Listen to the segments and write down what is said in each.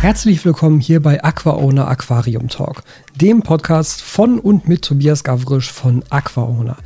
Herzlich willkommen hier bei AquaOwner Aquarium Talk, dem Podcast von und mit Tobias Gavrisch von AquaOwner.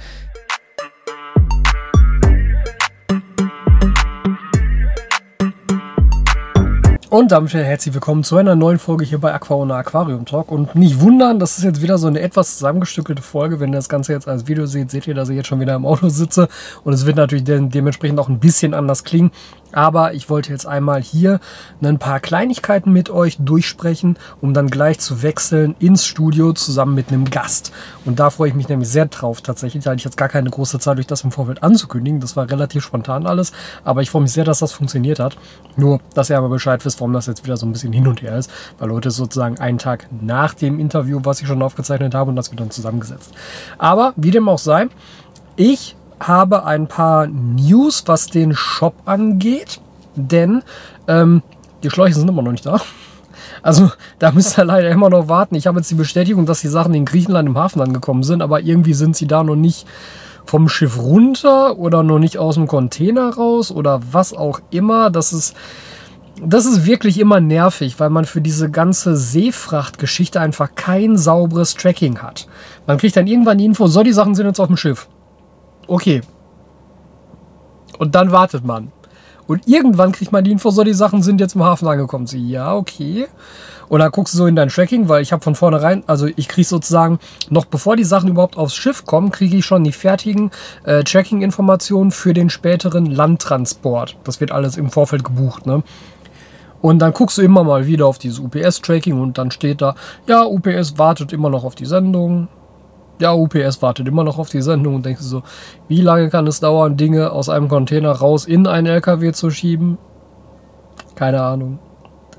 Und damit herzlich willkommen zu einer neuen Folge hier bei Aquaona Aquarium Talk. Und nicht wundern, das ist jetzt wieder so eine etwas zusammengestückelte Folge. Wenn ihr das Ganze jetzt als Video seht, seht ihr, dass ich jetzt schon wieder im Auto sitze. Und es wird natürlich de dementsprechend auch ein bisschen anders klingen. Aber ich wollte jetzt einmal hier ein paar Kleinigkeiten mit euch durchsprechen, um dann gleich zu wechseln ins Studio zusammen mit einem Gast. Und da freue ich mich nämlich sehr drauf tatsächlich. Da hatte ich jetzt gar keine große Zeit, euch das im Vorfeld anzukündigen. Das war relativ spontan alles. Aber ich freue mich sehr, dass das funktioniert hat. Nur, dass ihr aber Bescheid wisst, warum das jetzt wieder so ein bisschen hin und her ist. Weil heute ist sozusagen einen Tag nach dem Interview, was ich schon aufgezeichnet habe und das wird dann zusammengesetzt. Aber wie dem auch sei, ich habe ein paar News, was den Shop angeht, denn ähm, die Schläuche sind immer noch nicht da. Also da müsst ihr leider immer noch warten. Ich habe jetzt die Bestätigung, dass die Sachen in Griechenland im Hafen angekommen sind, aber irgendwie sind sie da noch nicht vom Schiff runter oder noch nicht aus dem Container raus oder was auch immer. Das ist, das ist wirklich immer nervig, weil man für diese ganze Seefrachtgeschichte einfach kein sauberes Tracking hat. Man kriegt dann irgendwann die Info, so die Sachen sind jetzt auf dem Schiff. Okay. Und dann wartet man. Und irgendwann kriegt man die Info, so die Sachen sind jetzt im Hafen angekommen. Sie, ja, okay. Und dann guckst du so in dein Tracking, weil ich habe von vornherein, also ich kriege sozusagen, noch bevor die Sachen überhaupt aufs Schiff kommen, kriege ich schon die fertigen äh, Tracking-Informationen für den späteren Landtransport. Das wird alles im Vorfeld gebucht, ne? Und dann guckst du immer mal wieder auf dieses UPS-Tracking und dann steht da, ja, UPS wartet immer noch auf die Sendung ja, UPS wartet immer noch auf die Sendung und denkst so, wie lange kann es dauern, Dinge aus einem Container raus in einen LKW zu schieben? Keine Ahnung.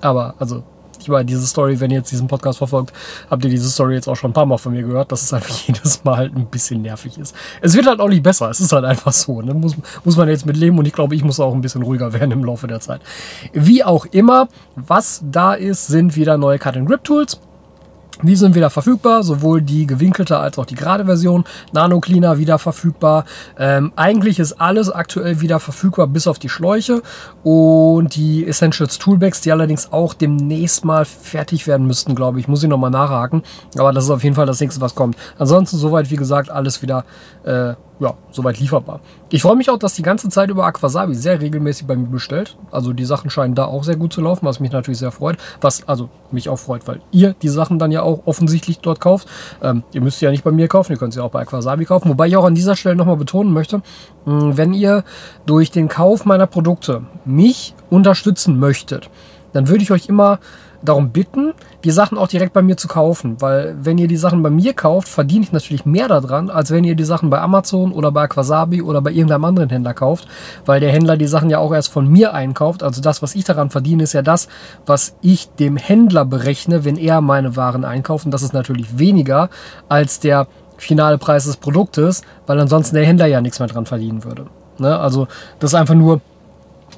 Aber, also, ich meine, diese Story, wenn ihr jetzt diesen Podcast verfolgt, habt ihr diese Story jetzt auch schon ein paar Mal von mir gehört, dass es einfach jedes Mal halt ein bisschen nervig ist. Es wird halt auch nicht besser, es ist halt einfach so. Ne? Muss, muss man jetzt mit leben und ich glaube, ich muss auch ein bisschen ruhiger werden im Laufe der Zeit. Wie auch immer, was da ist, sind wieder neue Cut-and-Grip-Tools. Die sind wieder verfügbar, sowohl die gewinkelte als auch die gerade Version. Nano Cleaner wieder verfügbar. Ähm, eigentlich ist alles aktuell wieder verfügbar, bis auf die Schläuche und die Essentials Toolbags, die allerdings auch demnächst mal fertig werden müssten, glaube ich. Muss ich nochmal nachhaken. Aber das ist auf jeden Fall das nächste, was kommt. Ansonsten soweit, wie gesagt, alles wieder äh, ja, soweit lieferbar. Ich freue mich auch, dass die ganze Zeit über Aquasabi sehr regelmäßig bei mir bestellt. Also die Sachen scheinen da auch sehr gut zu laufen, was mich natürlich sehr freut. Was also mich auch freut, weil ihr die Sachen dann ja auch offensichtlich dort kauft. Ähm, ihr müsst sie ja nicht bei mir kaufen, ihr könnt sie auch bei Aquasabi kaufen. Wobei ich auch an dieser Stelle nochmal betonen möchte, wenn ihr durch den Kauf meiner Produkte mich unterstützen möchtet, dann würde ich euch immer darum bitten, die Sachen auch direkt bei mir zu kaufen. Weil wenn ihr die Sachen bei mir kauft, verdiene ich natürlich mehr daran, als wenn ihr die Sachen bei Amazon oder bei Aquasabi oder bei irgendeinem anderen Händler kauft. Weil der Händler die Sachen ja auch erst von mir einkauft. Also das, was ich daran verdiene, ist ja das, was ich dem Händler berechne, wenn er meine Waren einkauft. Und das ist natürlich weniger als der finale Preis des Produktes, weil ansonsten der Händler ja nichts mehr dran verdienen würde. Ne? Also das ist einfach nur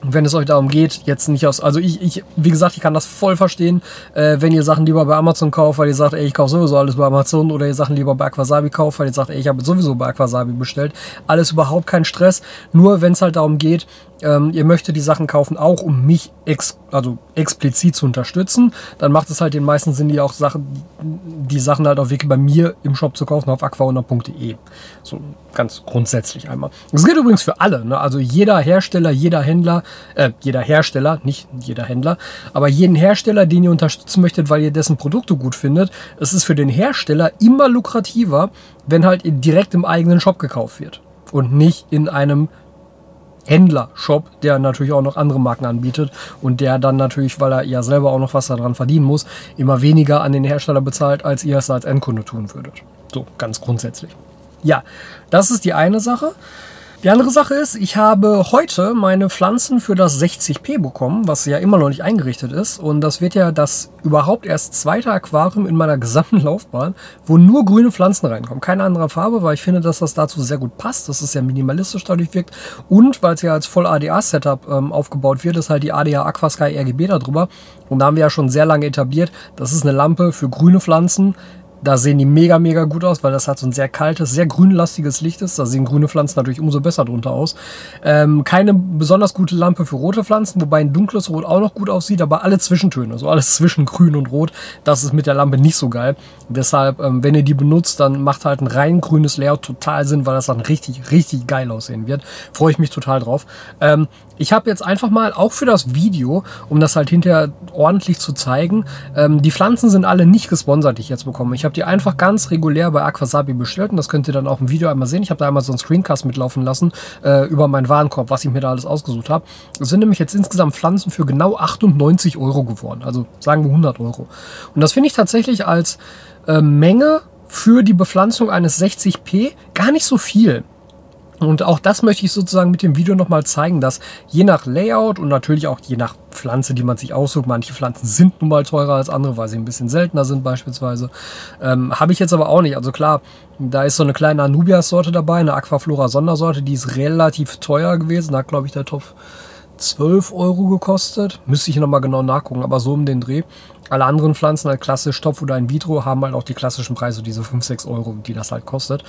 wenn es euch darum geht, jetzt nicht aus, also ich, ich wie gesagt, ich kann das voll verstehen, äh, wenn ihr Sachen lieber bei Amazon kauft, weil ihr sagt, ey, ich kaufe sowieso alles bei Amazon oder ihr Sachen lieber bei Aquasabi kauft, weil ihr sagt, ey, ich habe sowieso bei Aquasabi bestellt. Alles überhaupt kein Stress, nur wenn es halt darum geht, ähm, ihr möchtet die Sachen kaufen, auch um mich ex also explizit zu unterstützen, dann macht es halt den meisten Sinn, die auch Sachen, die Sachen halt auch wirklich bei mir im Shop zu kaufen auf aquauna.de. So ganz grundsätzlich einmal. Das gilt übrigens für alle, ne? also jeder Hersteller, jeder Händler, äh, jeder Hersteller, nicht jeder Händler, aber jeden Hersteller, den ihr unterstützen möchtet, weil ihr dessen Produkte gut findet, es ist für den Hersteller immer lukrativer, wenn halt direkt im eigenen Shop gekauft wird und nicht in einem Händler-Shop, der natürlich auch noch andere Marken anbietet und der dann natürlich, weil er ja selber auch noch was daran verdienen muss, immer weniger an den Hersteller bezahlt, als ihr es als Endkunde tun würdet. So, ganz grundsätzlich. Ja, das ist die eine Sache. Die andere Sache ist, ich habe heute meine Pflanzen für das 60p bekommen, was ja immer noch nicht eingerichtet ist. Und das wird ja das überhaupt erst zweite Aquarium in meiner gesamten Laufbahn, wo nur grüne Pflanzen reinkommen. Keine andere Farbe, weil ich finde, dass das dazu sehr gut passt, dass es sehr minimalistisch dadurch wirkt. Und weil es ja als voll ADA-Setup ähm, aufgebaut wird, ist halt die ADA Aquasky RGB darüber. Und da haben wir ja schon sehr lange etabliert, das ist eine Lampe für grüne Pflanzen Da sehen die mega, mega gut aus, weil das halt so ein sehr kaltes, sehr grünlastiges Licht ist. Da sehen grüne Pflanzen natürlich umso besser drunter aus. Ähm, keine besonders gute Lampe für rote Pflanzen, wobei ein dunkles Rot auch noch gut aussieht, aber alle Zwischentöne, so alles zwischen grün und rot, das ist mit der Lampe nicht so geil. Deshalb, ähm, wenn ihr die benutzt, dann macht halt ein rein grünes Layout total Sinn, weil das dann richtig, richtig geil aussehen wird. Freue ich mich total drauf. Ähm, ich habe jetzt einfach mal, auch für das Video, um das halt hinterher ordentlich zu zeigen, ähm, die Pflanzen sind alle nicht gesponsert, die ich jetzt bekomme. Ich habe die einfach ganz regulär bei Aquasabi bestellt und das könnt ihr dann auch im Video einmal sehen. Ich habe da einmal so einen Screencast mitlaufen lassen äh, über meinen Warenkorb, was ich mir da alles ausgesucht habe. Es sind nämlich jetzt insgesamt Pflanzen für genau 98 Euro geworden, also sagen wir 100 Euro. Und das finde ich tatsächlich als äh, Menge für die Bepflanzung eines 60p gar nicht so viel. Und auch das möchte ich sozusagen mit dem Video nochmal zeigen, dass je nach Layout und natürlich auch je nach Pflanze, die man sich aussucht, manche Pflanzen sind nun mal teurer als andere, weil sie ein bisschen seltener sind beispielsweise. Ähm, Habe ich jetzt aber auch nicht. Also klar, da ist so eine kleine Anubias-Sorte dabei, eine Aquaflora-Sondersorte, die ist relativ teuer gewesen. Da hat, glaube ich, der Topf 12 Euro gekostet. Müsste ich nochmal genau nachgucken, aber so um den Dreh. Alle anderen Pflanzen, halt klassisch Topf oder in Vitro, haben halt auch die klassischen Preise, diese 5, 6 Euro, die das halt kostet.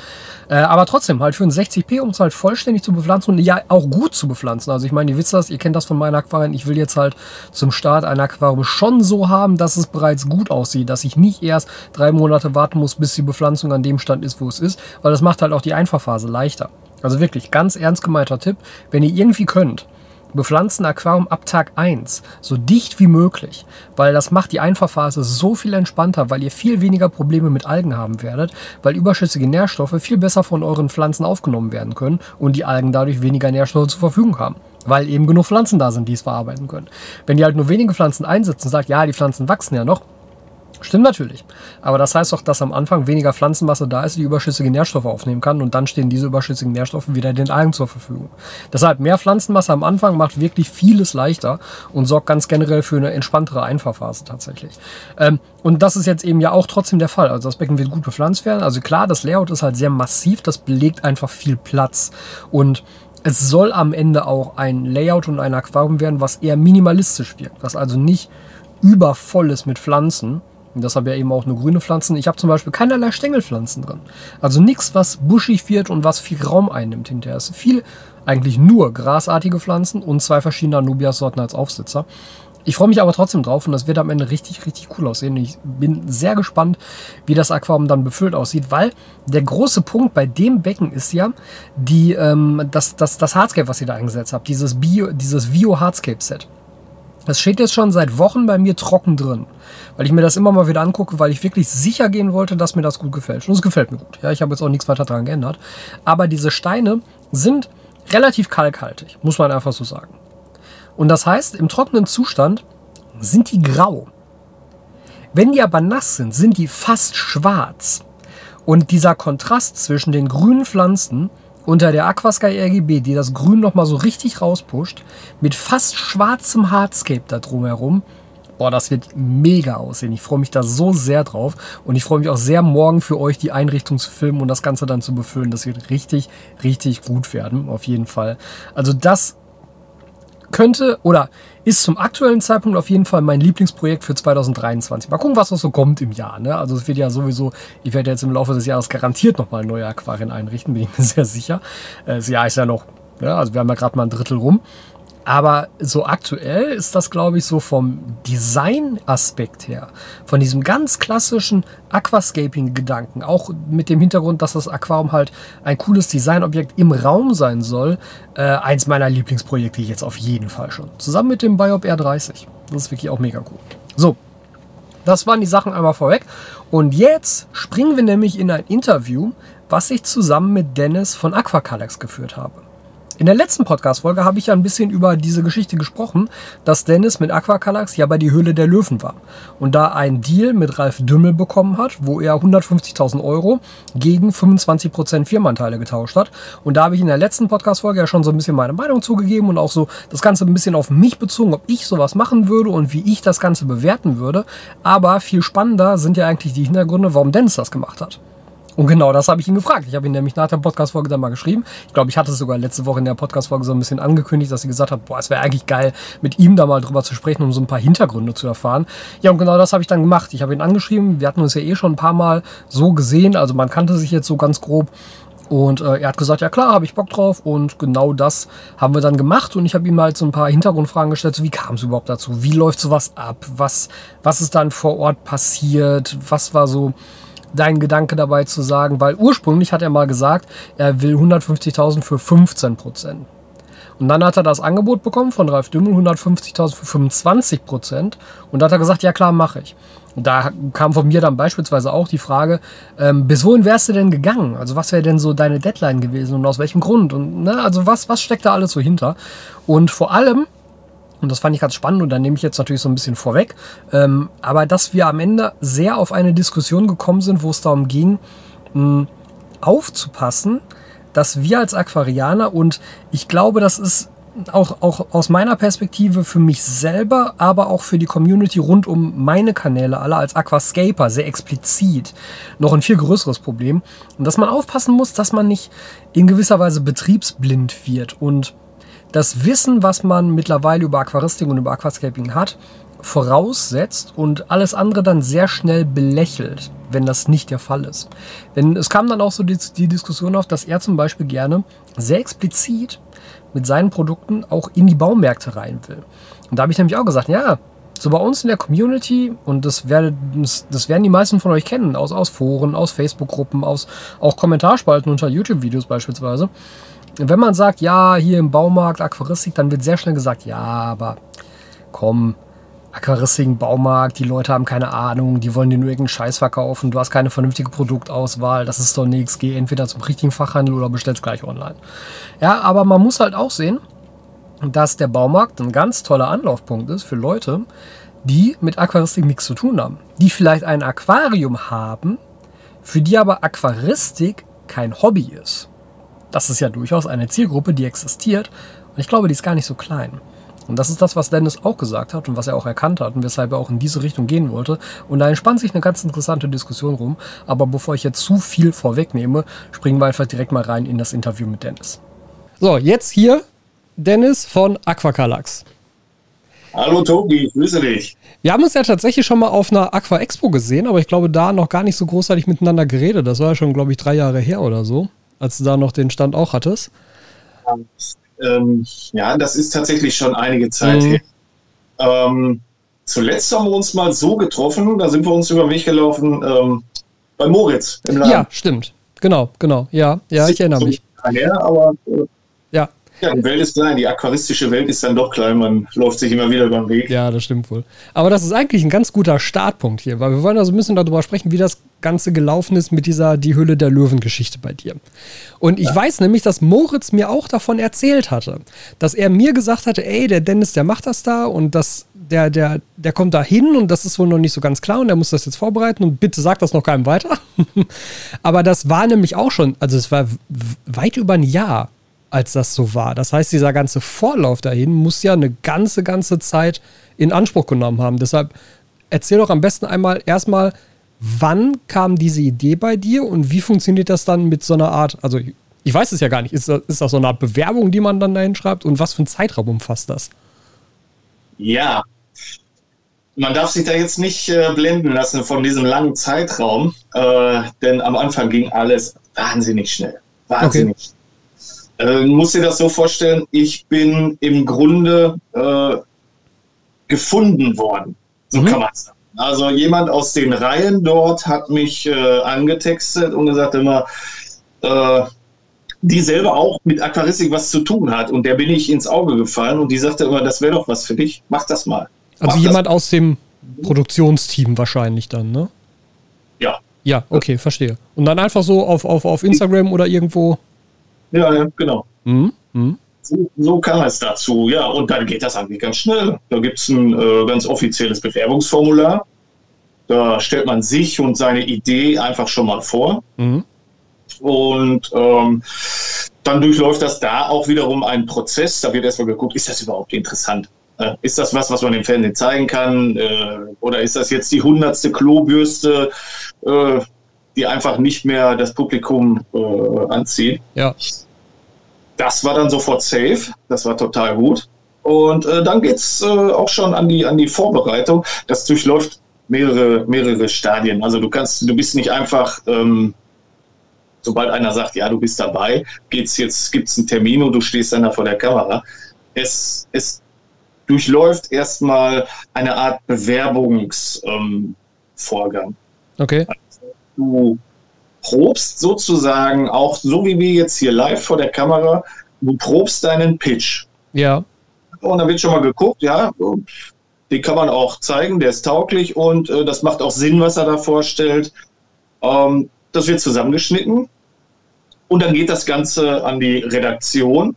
Äh, aber trotzdem, halt für ein 60p, um es halt vollständig zu bepflanzen und ja auch gut zu bepflanzen. Also ich meine, ihr wisst das, ihr kennt das von meinen Aquarien. Ich will jetzt halt zum Start ein Aquarium schon so haben, dass es bereits gut aussieht, dass ich nicht erst drei Monate warten muss, bis die Bepflanzung an dem Stand ist, wo es ist, weil das macht halt auch die Einfahrphase leichter. Also wirklich, ganz ernst gemeinter Tipp, wenn ihr irgendwie könnt, bepflanzen Aquarium ab Tag 1 so dicht wie möglich, weil das macht die Einfahrphase so viel entspannter, weil ihr viel weniger Probleme mit Algen haben werdet, weil überschüssige Nährstoffe viel besser von euren Pflanzen aufgenommen werden können und die Algen dadurch weniger Nährstoffe zur Verfügung haben. Weil eben genug Pflanzen da sind, die es verarbeiten können. Wenn ihr halt nur wenige Pflanzen einsetzt und sagt, ja, die Pflanzen wachsen ja noch, Stimmt natürlich. Aber das heißt doch, dass am Anfang weniger Pflanzenmasse da ist, die überschüssige Nährstoffe aufnehmen kann und dann stehen diese überschüssigen Nährstoffe wieder den Algen zur Verfügung. Deshalb mehr Pflanzenmasse am Anfang macht wirklich vieles leichter und sorgt ganz generell für eine entspanntere Einfahrphase tatsächlich. Ähm, und das ist jetzt eben ja auch trotzdem der Fall. Also das Becken wird gut bepflanzt werden. Also klar, das Layout ist halt sehr massiv, das belegt einfach viel Platz und es soll am Ende auch ein Layout und ein Aquarium werden, was eher minimalistisch wirkt, was also nicht übervoll ist mit Pflanzen, und deshalb ja eben auch nur grüne Pflanzen. Ich habe zum Beispiel keinerlei Stängelpflanzen drin. Also nichts, was buschig wird und was viel Raum einnimmt hinterher. Es sind viel, eigentlich nur grasartige Pflanzen und zwei verschiedene Anubias-Sorten als Aufsitzer. Ich freue mich aber trotzdem drauf und das wird am Ende richtig, richtig cool aussehen. Ich bin sehr gespannt, wie das Aquarium dann befüllt aussieht, weil der große Punkt bei dem Becken ist ja die, ähm, das, das, das Hardscape, was ihr da eingesetzt habt, dieses Bio, dieses Vio Hardscape Set. Das steht jetzt schon seit Wochen bei mir trocken drin, weil ich mir das immer mal wieder angucke, weil ich wirklich sicher gehen wollte, dass mir das gut gefällt. Und es gefällt mir gut. Ja, ich habe jetzt auch nichts weiter daran geändert. Aber diese Steine sind relativ kalkhaltig, muss man einfach so sagen. Und das heißt, im trockenen Zustand sind die grau. Wenn die aber nass sind, sind die fast schwarz. Und dieser Kontrast zwischen den grünen Pflanzen unter der Aquasky RGB, die das Grün nochmal so richtig rauspusht, mit fast schwarzem Hardscape da drumherum. Boah, das wird mega aussehen. Ich freue mich da so sehr drauf. Und ich freue mich auch sehr, morgen für euch die Einrichtung zu filmen und das Ganze dann zu befüllen. Das wird richtig, richtig gut werden. Auf jeden Fall. Also das könnte oder ist zum aktuellen Zeitpunkt auf jeden Fall mein Lieblingsprojekt für 2023. Mal gucken, was noch so kommt im Jahr. Ne? Also es wird ja sowieso, ich werde jetzt im Laufe des Jahres garantiert nochmal neue Aquarien einrichten, bin ich mir sehr sicher. Äh, das Jahr ist ja noch, ja, also wir haben ja gerade mal ein Drittel rum. Aber so aktuell ist das, glaube ich, so vom Design-Aspekt her, von diesem ganz klassischen Aquascaping-Gedanken, auch mit dem Hintergrund, dass das Aquarium halt ein cooles Designobjekt im Raum sein soll, äh, eins meiner Lieblingsprojekte jetzt auf jeden Fall schon. Zusammen mit dem Biop R30. Das ist wirklich auch mega cool. So, das waren die Sachen einmal vorweg. Und jetzt springen wir nämlich in ein Interview, was ich zusammen mit Dennis von Aquacalex geführt habe. In der letzten Podcast-Folge habe ich ja ein bisschen über diese Geschichte gesprochen, dass Dennis mit Aquacalax ja bei die Höhle der Löwen war und da einen Deal mit Ralf Dümmel bekommen hat, wo er 150.000 Euro gegen 25% Firmenanteile getauscht hat. Und da habe ich in der letzten Podcast-Folge ja schon so ein bisschen meine Meinung zugegeben und auch so das Ganze ein bisschen auf mich bezogen, ob ich sowas machen würde und wie ich das Ganze bewerten würde. Aber viel spannender sind ja eigentlich die Hintergründe, warum Dennis das gemacht hat. Und genau das habe ich ihn gefragt. Ich habe ihn nämlich nach der Podcast-Folge dann mal geschrieben. Ich glaube, ich hatte es sogar letzte Woche in der Podcast-Folge so ein bisschen angekündigt, dass sie gesagt hat, boah, es wäre eigentlich geil, mit ihm da mal drüber zu sprechen, um so ein paar Hintergründe zu erfahren. Ja, und genau das habe ich dann gemacht. Ich habe ihn angeschrieben. Wir hatten uns ja eh schon ein paar Mal so gesehen. Also man kannte sich jetzt so ganz grob. Und äh, er hat gesagt, ja klar, habe ich Bock drauf. Und genau das haben wir dann gemacht. Und ich habe ihm halt so ein paar Hintergrundfragen gestellt. So, wie kam es überhaupt dazu? Wie läuft sowas ab? Was, was ist dann vor Ort passiert? Was war so dein Gedanke dabei zu sagen, weil ursprünglich hat er mal gesagt, er will 150.000 für 15 Prozent. Und dann hat er das Angebot bekommen von Ralf Dümmel, 150.000 für 25 Prozent. Und da hat er gesagt, ja klar, mache ich. Und da kam von mir dann beispielsweise auch die Frage, ähm, bis wohin wärst du denn gegangen? Also was wäre denn so deine Deadline gewesen und aus welchem Grund? Und ne, also was, was steckt da alles so hinter? Und vor allem und das fand ich ganz spannend und da nehme ich jetzt natürlich so ein bisschen vorweg. Ähm, aber dass wir am Ende sehr auf eine Diskussion gekommen sind, wo es darum ging, mh, aufzupassen, dass wir als Aquarianer und ich glaube, das ist auch, auch aus meiner Perspektive für mich selber, aber auch für die Community rund um meine Kanäle alle als Aquascaper sehr explizit noch ein viel größeres Problem. Und dass man aufpassen muss, dass man nicht in gewisser Weise betriebsblind wird und das Wissen, was man mittlerweile über Aquaristik und über Aquascaping hat, voraussetzt und alles andere dann sehr schnell belächelt, wenn das nicht der Fall ist. Denn es kam dann auch so die, die Diskussion auf, dass er zum Beispiel gerne sehr explizit mit seinen Produkten auch in die Baumärkte rein will. Und da habe ich nämlich auch gesagt, ja, so bei uns in der Community, und das, werde, das, das werden die meisten von euch kennen, aus, aus Foren, aus Facebook-Gruppen, aus auch Kommentarspalten unter YouTube-Videos beispielsweise, wenn man sagt, ja, hier im Baumarkt Aquaristik, dann wird sehr schnell gesagt, ja, aber komm, Aquaristik, Baumarkt, die Leute haben keine Ahnung, die wollen dir nur irgendeinen Scheiß verkaufen, du hast keine vernünftige Produktauswahl, das ist doch nichts, geh entweder zum richtigen Fachhandel oder bestellst gleich online. Ja, aber man muss halt auch sehen, dass der Baumarkt ein ganz toller Anlaufpunkt ist für Leute, die mit Aquaristik nichts zu tun haben. Die vielleicht ein Aquarium haben, für die aber Aquaristik kein Hobby ist das ist ja durchaus eine Zielgruppe, die existiert. Und ich glaube, die ist gar nicht so klein. Und das ist das, was Dennis auch gesagt hat und was er auch erkannt hat und weshalb er auch in diese Richtung gehen wollte. Und da entspannt sich eine ganz interessante Diskussion rum. Aber bevor ich jetzt zu viel vorwegnehme, springen wir einfach direkt mal rein in das Interview mit Dennis. So, jetzt hier Dennis von Aquacalax. Hallo Tobi, grüße dich. Wir haben uns ja tatsächlich schon mal auf einer Aqua Expo gesehen, aber ich glaube, da noch gar nicht so großartig miteinander geredet. Das war ja schon, glaube ich, drei Jahre her oder so als du da noch den Stand auch hattest? Ähm, ja, das ist tatsächlich schon einige Zeit mhm. her. Ähm, zuletzt haben wir uns mal so getroffen, da sind wir uns über den Weg gelaufen ähm, bei Moritz im Laden. Ja, stimmt. Genau, genau. Ja, ja, ich erinnere mich. Her, aber äh, ja. Ja, die Welt ist klein, die aquaristische Welt ist dann doch klein, man läuft sich immer wieder über den Weg. Ja, das stimmt wohl. Aber das ist eigentlich ein ganz guter Startpunkt hier, weil wir wollen also ein bisschen darüber sprechen, wie das Ganze gelaufen ist mit dieser Die Hülle der Löwen-Geschichte bei dir. Und ich ja. weiß nämlich, dass Moritz mir auch davon erzählt hatte, dass er mir gesagt hatte, ey, der Dennis, der macht das da und das, der, der, der kommt da hin und das ist wohl noch nicht so ganz klar und er muss das jetzt vorbereiten und bitte sag das noch keinem weiter. Aber das war nämlich auch schon, also es war weit über ein Jahr, als das so war. Das heißt, dieser ganze Vorlauf dahin muss ja eine ganze, ganze Zeit in Anspruch genommen haben. Deshalb erzähl doch am besten einmal erstmal, wann kam diese Idee bei dir und wie funktioniert das dann mit so einer Art, also ich weiß es ja gar nicht, ist das, ist das so eine Art Bewerbung, die man dann dahin schreibt und was für ein Zeitraum umfasst das? Ja, man darf sich da jetzt nicht äh, blenden lassen von diesem langen Zeitraum, äh, denn am Anfang ging alles wahnsinnig schnell. Wahnsinnig okay. Äh, muss dir das so vorstellen, ich bin im Grunde äh, gefunden worden, so mhm. kann man sagen. Also jemand aus den Reihen dort hat mich äh, angetextet und gesagt immer, äh, die selber auch mit Aquaristik was zu tun hat. Und der bin ich ins Auge gefallen und die sagte immer, das wäre doch was für dich, mach das mal. Also mach jemand aus dem Produktionsteam wahrscheinlich dann, ne? Ja. Ja, okay, verstehe. Und dann einfach so auf, auf, auf Instagram oder irgendwo ja, ja genau. Mhm. Mhm. So, so, kam es dazu, ja. Und dann geht das eigentlich ganz schnell. Da gibt es ein äh, ganz offizielles Bewerbungsformular. Da stellt man sich und seine Idee einfach schon mal vor. Mhm. Und ähm, dann durchläuft das da auch wiederum ein Prozess. Da wird erstmal geguckt, ist das überhaupt interessant? Äh, ist das was, was man im Fernsehen zeigen kann? Äh, oder ist das jetzt die hundertste Klobürste? Die einfach nicht mehr das Publikum äh, anziehen. Ja. Das war dann sofort safe. Das war total gut. Und äh, dann geht's äh, auch schon an die, an die Vorbereitung. Das durchläuft mehrere, mehrere Stadien. Also du kannst, du bist nicht einfach, ähm, sobald einer sagt, ja, du bist dabei, geht's jetzt, gibt's einen Termin und du stehst dann da vor der Kamera. Es, es durchläuft erstmal eine Art Bewerbungsvorgang. Ähm, okay. Du probst sozusagen auch, so wie wir jetzt hier live vor der Kamera, du probst deinen Pitch. Ja. Und dann wird schon mal geguckt, ja, den kann man auch zeigen, der ist tauglich und äh, das macht auch Sinn, was er da vorstellt. Ähm, das wird zusammengeschnitten und dann geht das Ganze an die Redaktion.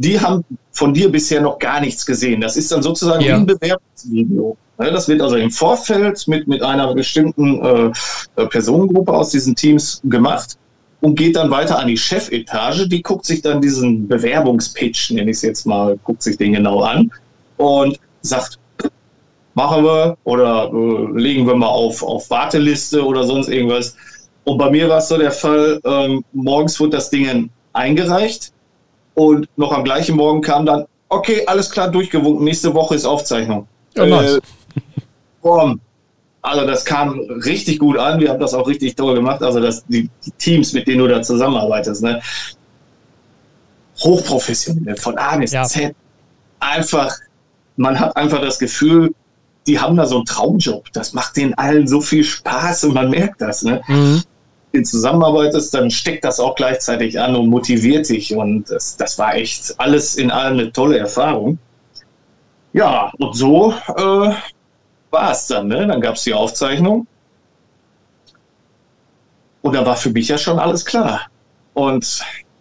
Die haben von dir bisher noch gar nichts gesehen. Das ist dann sozusagen ja. ein Bewerbungsvideo. Das wird also im Vorfeld mit, mit einer bestimmten äh, Personengruppe aus diesen Teams gemacht und geht dann weiter an die Chefetage. Die guckt sich dann diesen Bewerbungspitch, nenne ich es jetzt mal, guckt sich den genau an und sagt, machen wir oder äh, legen wir mal auf, auf Warteliste oder sonst irgendwas. Und bei mir war es so der Fall, ähm, morgens wurde das Ding eingereicht und noch am gleichen Morgen kam dann, okay, alles klar, durchgewunken, nächste Woche ist Aufzeichnung. Ja, nice. äh, boom, also das kam richtig gut an. Wir haben das auch richtig toll gemacht. Also das, die, die Teams, mit denen du da zusammenarbeitest, ne? hochprofessionell, von A bis ja. Z. Einfach, man hat einfach das Gefühl, die haben da so einen Traumjob. Das macht denen allen so viel Spaß und man merkt das. Ne? Mhm. Wenn du zusammenarbeitest, dann steckt das auch gleichzeitig an und motiviert dich. Und das, das war echt alles in allem eine tolle Erfahrung. Ja, und so äh, war es dann. Ne? Dann gab es die Aufzeichnung. Und da war für mich ja schon alles klar. Und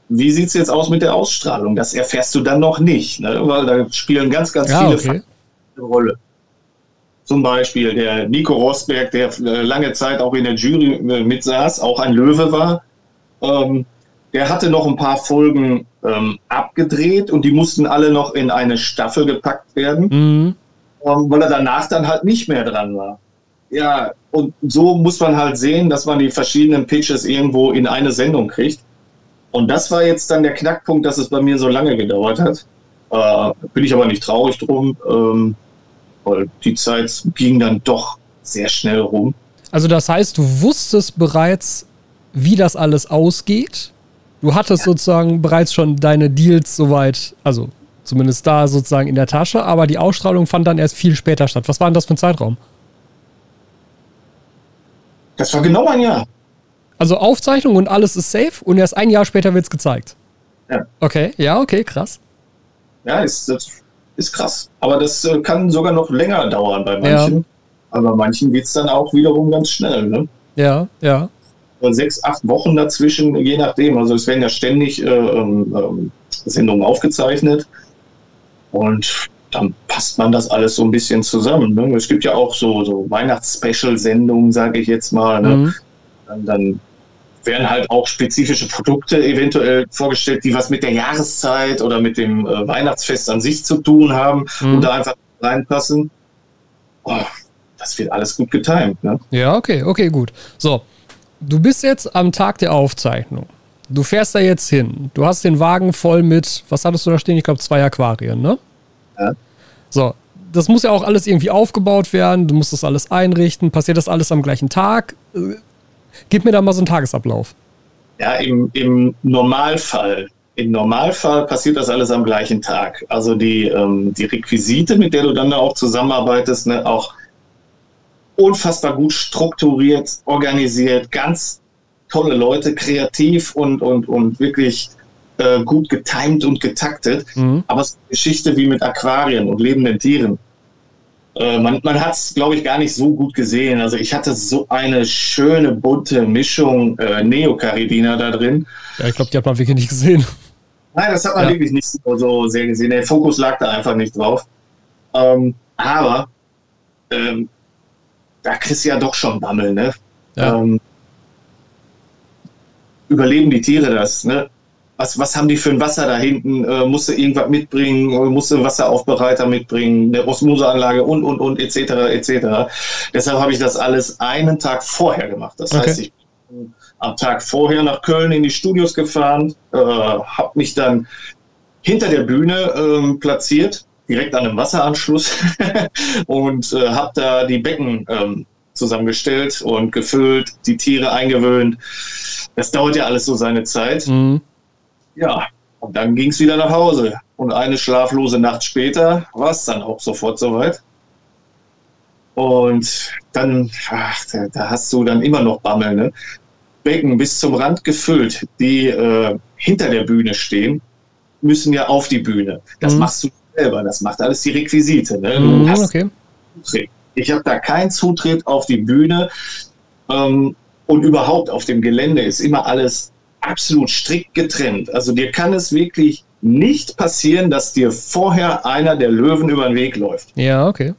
wie sieht es jetzt aus mit der Ausstrahlung? Das erfährst du dann noch nicht, ne? weil da spielen ganz, ganz ja, viele okay. Faktoren eine Rolle. Zum Beispiel der Nico Rosberg, der äh, lange Zeit auch in der Jury äh, mitsaß, auch ein Löwe war. Ähm, der hatte noch ein paar Folgen ähm, abgedreht und die mussten alle noch in eine Staffel gepackt werden. Mhm weil er danach dann halt nicht mehr dran war. Ja, und so muss man halt sehen, dass man die verschiedenen Pitches irgendwo in eine Sendung kriegt. Und das war jetzt dann der Knackpunkt, dass es bei mir so lange gedauert hat. Äh, bin ich aber nicht traurig drum, ähm, weil die Zeit ging dann doch sehr schnell rum. Also das heißt, du wusstest bereits, wie das alles ausgeht. Du hattest ja. sozusagen bereits schon deine Deals soweit, also Zumindest da sozusagen in der Tasche, aber die Ausstrahlung fand dann erst viel später statt. Was war denn das für ein Zeitraum? Das war genau ein Jahr. Also Aufzeichnung und alles ist safe und erst ein Jahr später wird es gezeigt. Ja. Okay, ja, okay, krass. Ja, ist, das ist krass. Aber das äh, kann sogar noch länger dauern bei manchen. Ja. Aber bei manchen geht es dann auch wiederum ganz schnell. Ne? Ja, ja. Sechs, acht Wochen dazwischen, je nachdem. Also es werden ja ständig äh, ähm, ähm Sendungen aufgezeichnet. Und dann passt man das alles so ein bisschen zusammen. Ne? Es gibt ja auch so, so Weihnachts-Special-Sendungen, sage ich jetzt mal. Ne? Mhm. Dann, dann, werden halt auch spezifische Produkte eventuell vorgestellt, die was mit der Jahreszeit oder mit dem äh, Weihnachtsfest an sich zu tun haben mhm. und da einfach reinpassen. Oh, das wird alles gut getimt. Ne? Ja, okay, okay, gut. So, du bist jetzt am Tag der Aufzeichnung. Du fährst da jetzt hin. Du hast den Wagen voll mit, was hattest du da stehen? Ich glaube, zwei Aquarien, ne? Ja. So, das muss ja auch alles irgendwie aufgebaut werden. Du musst das alles einrichten. Passiert das alles am gleichen Tag? Gib mir da mal so einen Tagesablauf. Ja, im, im Normalfall. Im Normalfall passiert das alles am gleichen Tag. Also die, ähm, die Requisite, mit der du dann da auch zusammenarbeitest, ne, auch unfassbar gut strukturiert, organisiert, ganz tolle Leute, kreativ und, und, und wirklich äh, gut getimt und getaktet. Mhm. Aber es ist eine Geschichte wie mit Aquarien und lebenden Tieren. Äh, man man hat es, glaube ich, gar nicht so gut gesehen. Also ich hatte so eine schöne, bunte Mischung äh, Neocaridina da drin. Ja, ich glaube, die hat man wirklich nicht gesehen. Nein, das hat man ja. wirklich nicht so, so, sehr gesehen. Der Fokus lag da einfach nicht drauf. Ähm, aber ähm, da kriegst du ja doch schon Bammel, ne? Ja. Ähm, überleben die Tiere das? Ne? Was, was haben die für ein Wasser da hinten? Äh, musste irgendwas mitbringen? Äh, musste Wasseraufbereiter mitbringen? Eine Osmoseanlage und, und, und, etc., etc. Deshalb habe ich das alles einen Tag vorher gemacht. Das okay. heißt, ich bin am Tag vorher nach Köln in die Studios gefahren, äh, habe mich dann hinter der Bühne ähm, platziert, direkt an einem Wasseranschluss und äh, habe da die Becken ähm, zusammengestellt und gefüllt, die Tiere eingewöhnt. Das dauert ja alles so seine Zeit. Mhm. Ja, und dann ging es wieder nach Hause. Und eine schlaflose Nacht später war es dann auch sofort soweit. Und dann, ach, da, hast du dann immer noch Bammel, ne? Becken bis zum Rand gefüllt, die äh, hinter der Bühne stehen, müssen ja auf die Bühne. Das mhm. machst du selber, das macht alles die Requisite. Ne? Mhm, okay. Ich habe da keinen Zutritt auf die Bühne ähm, und überhaupt auf dem Gelände ist immer alles absolut strikt getrennt. Also dir kann es wirklich nicht passieren, dass dir vorher einer der Löwen über den Weg läuft. Ja, okay.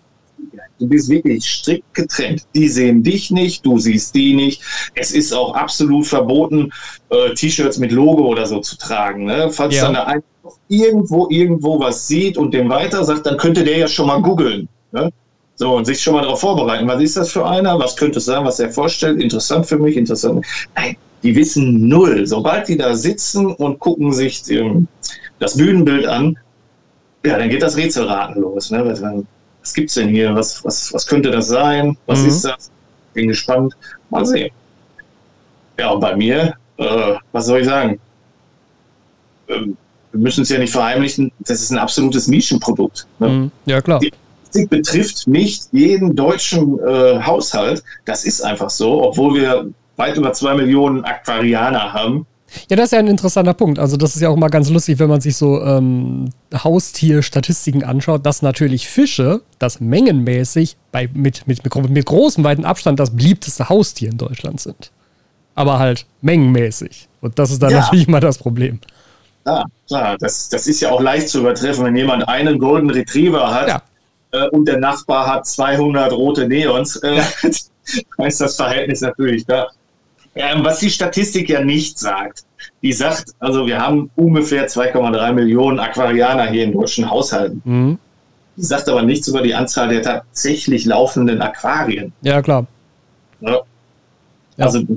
Du bist wirklich strikt getrennt. Die sehen dich nicht, du siehst die nicht. Es ist auch absolut verboten, äh, T-Shirts mit Logo oder so zu tragen. Ne? Falls ja. dann der irgendwo irgendwo was sieht und dem weiter sagt, dann könnte der ja schon mal googeln. Ne? So, und sich schon mal darauf vorbereiten. Was ist das für einer? Was könnte es sein, was er vorstellt? Interessant für mich, interessant. Nein, die wissen null. Sobald die da sitzen und gucken sich ähm, das Bühnenbild an, ja, dann geht das Rätselraten los. Ne? Was, gibt's denn hier? Was, was, was könnte das sein? Was mhm. ist das? Bin gespannt. Mal sehen. Ja, und bei mir, äh, was soll ich sagen? Ähm, wir müssen es ja nicht verheimlichen, das ist ein absolutes Nischenprodukt. Ne? Mhm. Ja, klar. Die Plastik betrifft nicht jeden deutschen äh, Haushalt. Das ist einfach so, obwohl wir weit über zwei Millionen Aquarianer haben. Ja, das ist ja ein interessanter Punkt. Also, das ist ja auch mal ganz lustig, wenn man sich so ähm, Haustierstatistiken anschaut, dass natürlich Fische, das mengenmäßig bei, mit, mit, mit, mit großem, weiten Abstand das beliebteste Haustier in Deutschland sind. Aber halt mengenmäßig. Und das ist dann ja. natürlich mal das Problem. Ja, klar. Das, das ist ja auch leicht zu übertreffen, wenn jemand einen Golden Retriever hat ja. äh, und der Nachbar hat 200 rote Neons. Äh, ja. ist das Verhältnis natürlich da. Ähm, was die Statistik ja nicht sagt. Die sagt, also wir haben ungefähr 2,3 Millionen Aquarianer hier in deutschen Haushalten. Mhm. Die sagt aber nichts über die Anzahl der tatsächlich laufenden Aquarien. Ja, klar. Ja. Also du,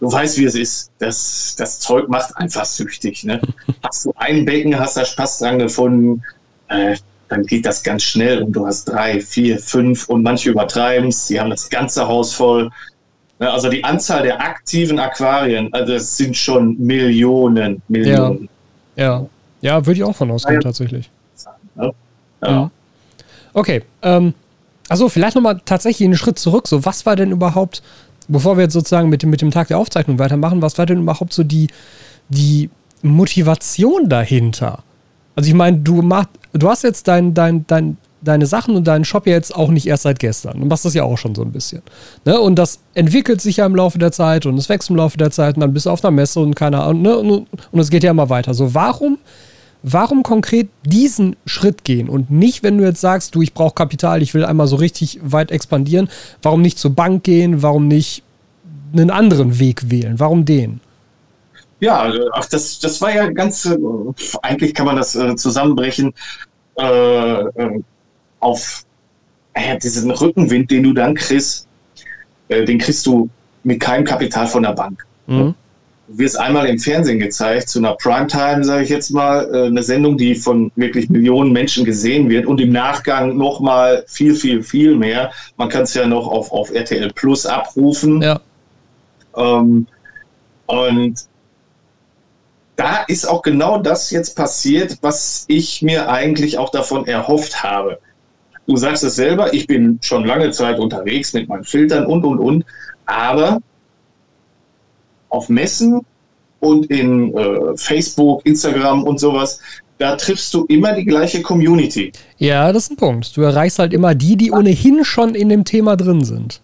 du weißt, wie es ist. Das, das Zeug macht einfach süchtig. Ne? hast du ein Becken, hast da Spaß dran gefunden, äh, dann geht das ganz schnell und du hast drei, vier, fünf und manche übertreiben es. Die haben das ganze Haus voll. Also die Anzahl der aktiven Aquarien, also das sind schon Millionen, Millionen. Ja, ja, ja würde ich auch von ausgehen, ja. tatsächlich. Ja. ja. Okay, ähm, also vielleicht nochmal tatsächlich einen Schritt zurück. So, was war denn überhaupt, bevor wir jetzt sozusagen mit dem, mit dem Tag der Aufzeichnung weitermachen, was war denn überhaupt so die, die Motivation dahinter? Also ich meine, du machst, du hast jetzt dein, dein, dein, deine Sachen und deinen Shop jetzt auch nicht erst seit gestern. Du machst das ja auch schon so ein bisschen. Ne? Und das entwickelt sich ja im Laufe der Zeit und es wächst im Laufe der Zeit und dann bist du auf einer Messe und keine Ahnung. Ne? Und, und es geht ja immer weiter. So, warum, warum konkret diesen Schritt gehen und nicht, wenn du jetzt sagst, du, ich brauche Kapital, ich will einmal so richtig weit expandieren, warum nicht zur Bank gehen, warum nicht einen anderen Weg wählen? Warum den? Ja, ach, das, das war ja ganz, äh, eigentlich kann man das äh, zusammenbrechen. Äh, äh auf äh, diesen Rückenwind, den du dann kriegst, äh, den kriegst du mit keinem Kapital von der Bank. Mhm. Du wirst einmal im Fernsehen gezeigt, zu einer Primetime, sage ich jetzt mal, äh, eine Sendung, die von wirklich Millionen Menschen gesehen wird und im Nachgang nochmal viel, viel, viel mehr. Man kann es ja noch auf, auf RTL Plus abrufen. Ja. Ähm, und da ist auch genau das jetzt passiert, was ich mir eigentlich auch davon erhofft habe. Du sagst es selber, ich bin schon lange Zeit unterwegs mit meinen Filtern und, und, und. Aber auf Messen und in äh, Facebook, Instagram und sowas, da triffst du immer die gleiche Community. Ja, das ist ein Punkt. Du erreichst halt immer die, die ohnehin schon in dem Thema drin sind.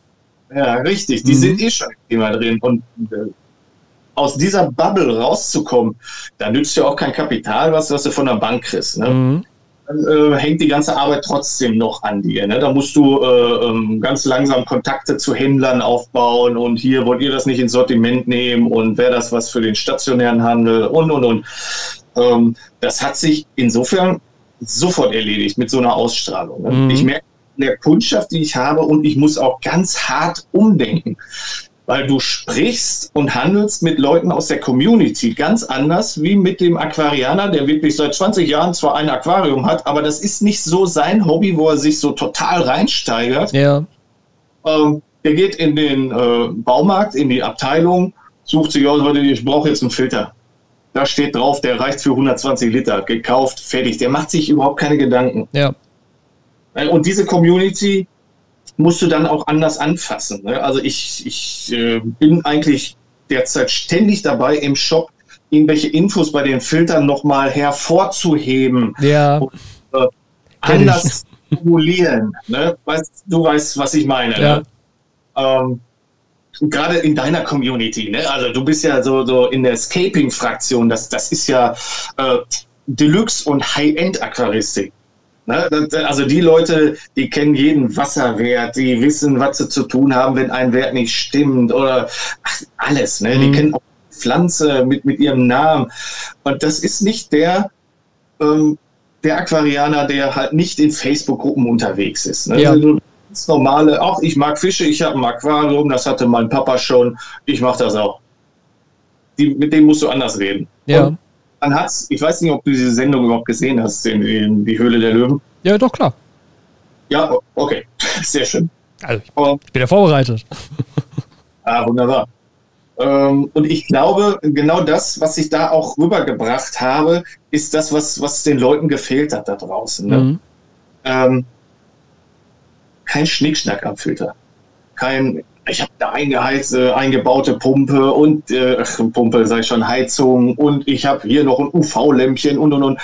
Ja, richtig. Die mhm. sind eh schon im Thema drin. Und äh, aus dieser Bubble rauszukommen, da nützt ja auch kein Kapital, was, was du von der Bank kriegst. Ne? Mhm äh, hängt die ganze Arbeit trotzdem noch an dir. Ne? Da musst du äh, ähm, ganz langsam Kontakte zu Händlern aufbauen und hier wollt ihr das nicht ins Sortiment nehmen und wäre das was für den stationären Handel und und und. Ähm, das hat sich insofern sofort erledigt mit so einer Ausstrahlung. Ne? Mhm. Ich merke der Kundschaft, die ich habe und ich muss auch ganz hart umdenken. Weil du sprichst und handelst mit Leuten aus der Community ganz anders wie mit dem Aquarianer, der wirklich seit 20 Jahren zwar ein Aquarium hat, aber das ist nicht so sein Hobby, wo er sich so total reinsteigert. Ja. Ähm, der geht in den äh, Baumarkt, in die Abteilung, sucht sich aus, ich brauche jetzt einen Filter. Da steht drauf, der reicht für 120 Liter, gekauft, fertig. Der macht sich überhaupt keine Gedanken. Ja. Und diese Community musst du dann auch anders anfassen. Ne? Also ich, ich äh, bin eigentlich derzeit ständig dabei im Shop irgendwelche Infos bei den Filtern nochmal hervorzuheben. Ja. Und, äh, anders formulieren. Ne? Weißt, du weißt, was ich meine. Ja. Ne? Ähm, gerade in deiner Community, ne? Also du bist ja so, so in der Scaping-Fraktion, das, das ist ja äh, Deluxe und High-End-Aquaristik. Ne? Also die Leute, die kennen jeden Wasserwert, die wissen, was sie zu tun haben, wenn ein Wert nicht stimmt oder ach, alles. Ne? Mhm. Die kennen auch Pflanze mit, mit ihrem Namen. Und das ist nicht der, ähm, der Aquarianer, der halt nicht in Facebook-Gruppen unterwegs ist. Ne? Ja. Also, das normale, auch ich mag Fische, ich habe ein Aquarium, das hatte mein Papa schon, ich mache das auch. Die, mit dem musst du anders reden. Ja. Und dann hat's, ich weiß nicht, ob du diese Sendung überhaupt gesehen hast, in, in die Höhle der Löwen. Ja, doch, klar. Ja, okay, sehr schön. Also, ich bin ja vorbereitet. ah, wunderbar. Ähm, und ich glaube, genau das, was ich da auch rübergebracht habe, ist das, was, was den Leuten gefehlt hat da draußen. Ne? Mhm. Ähm, kein Schnickschnack am Filter. Kein, ich habe eine eingeheizt, äh, eingebaute Pumpe und äh, Pumpe, ich schon, Heizung und ich habe hier noch ein UV-Lämpchen und und und.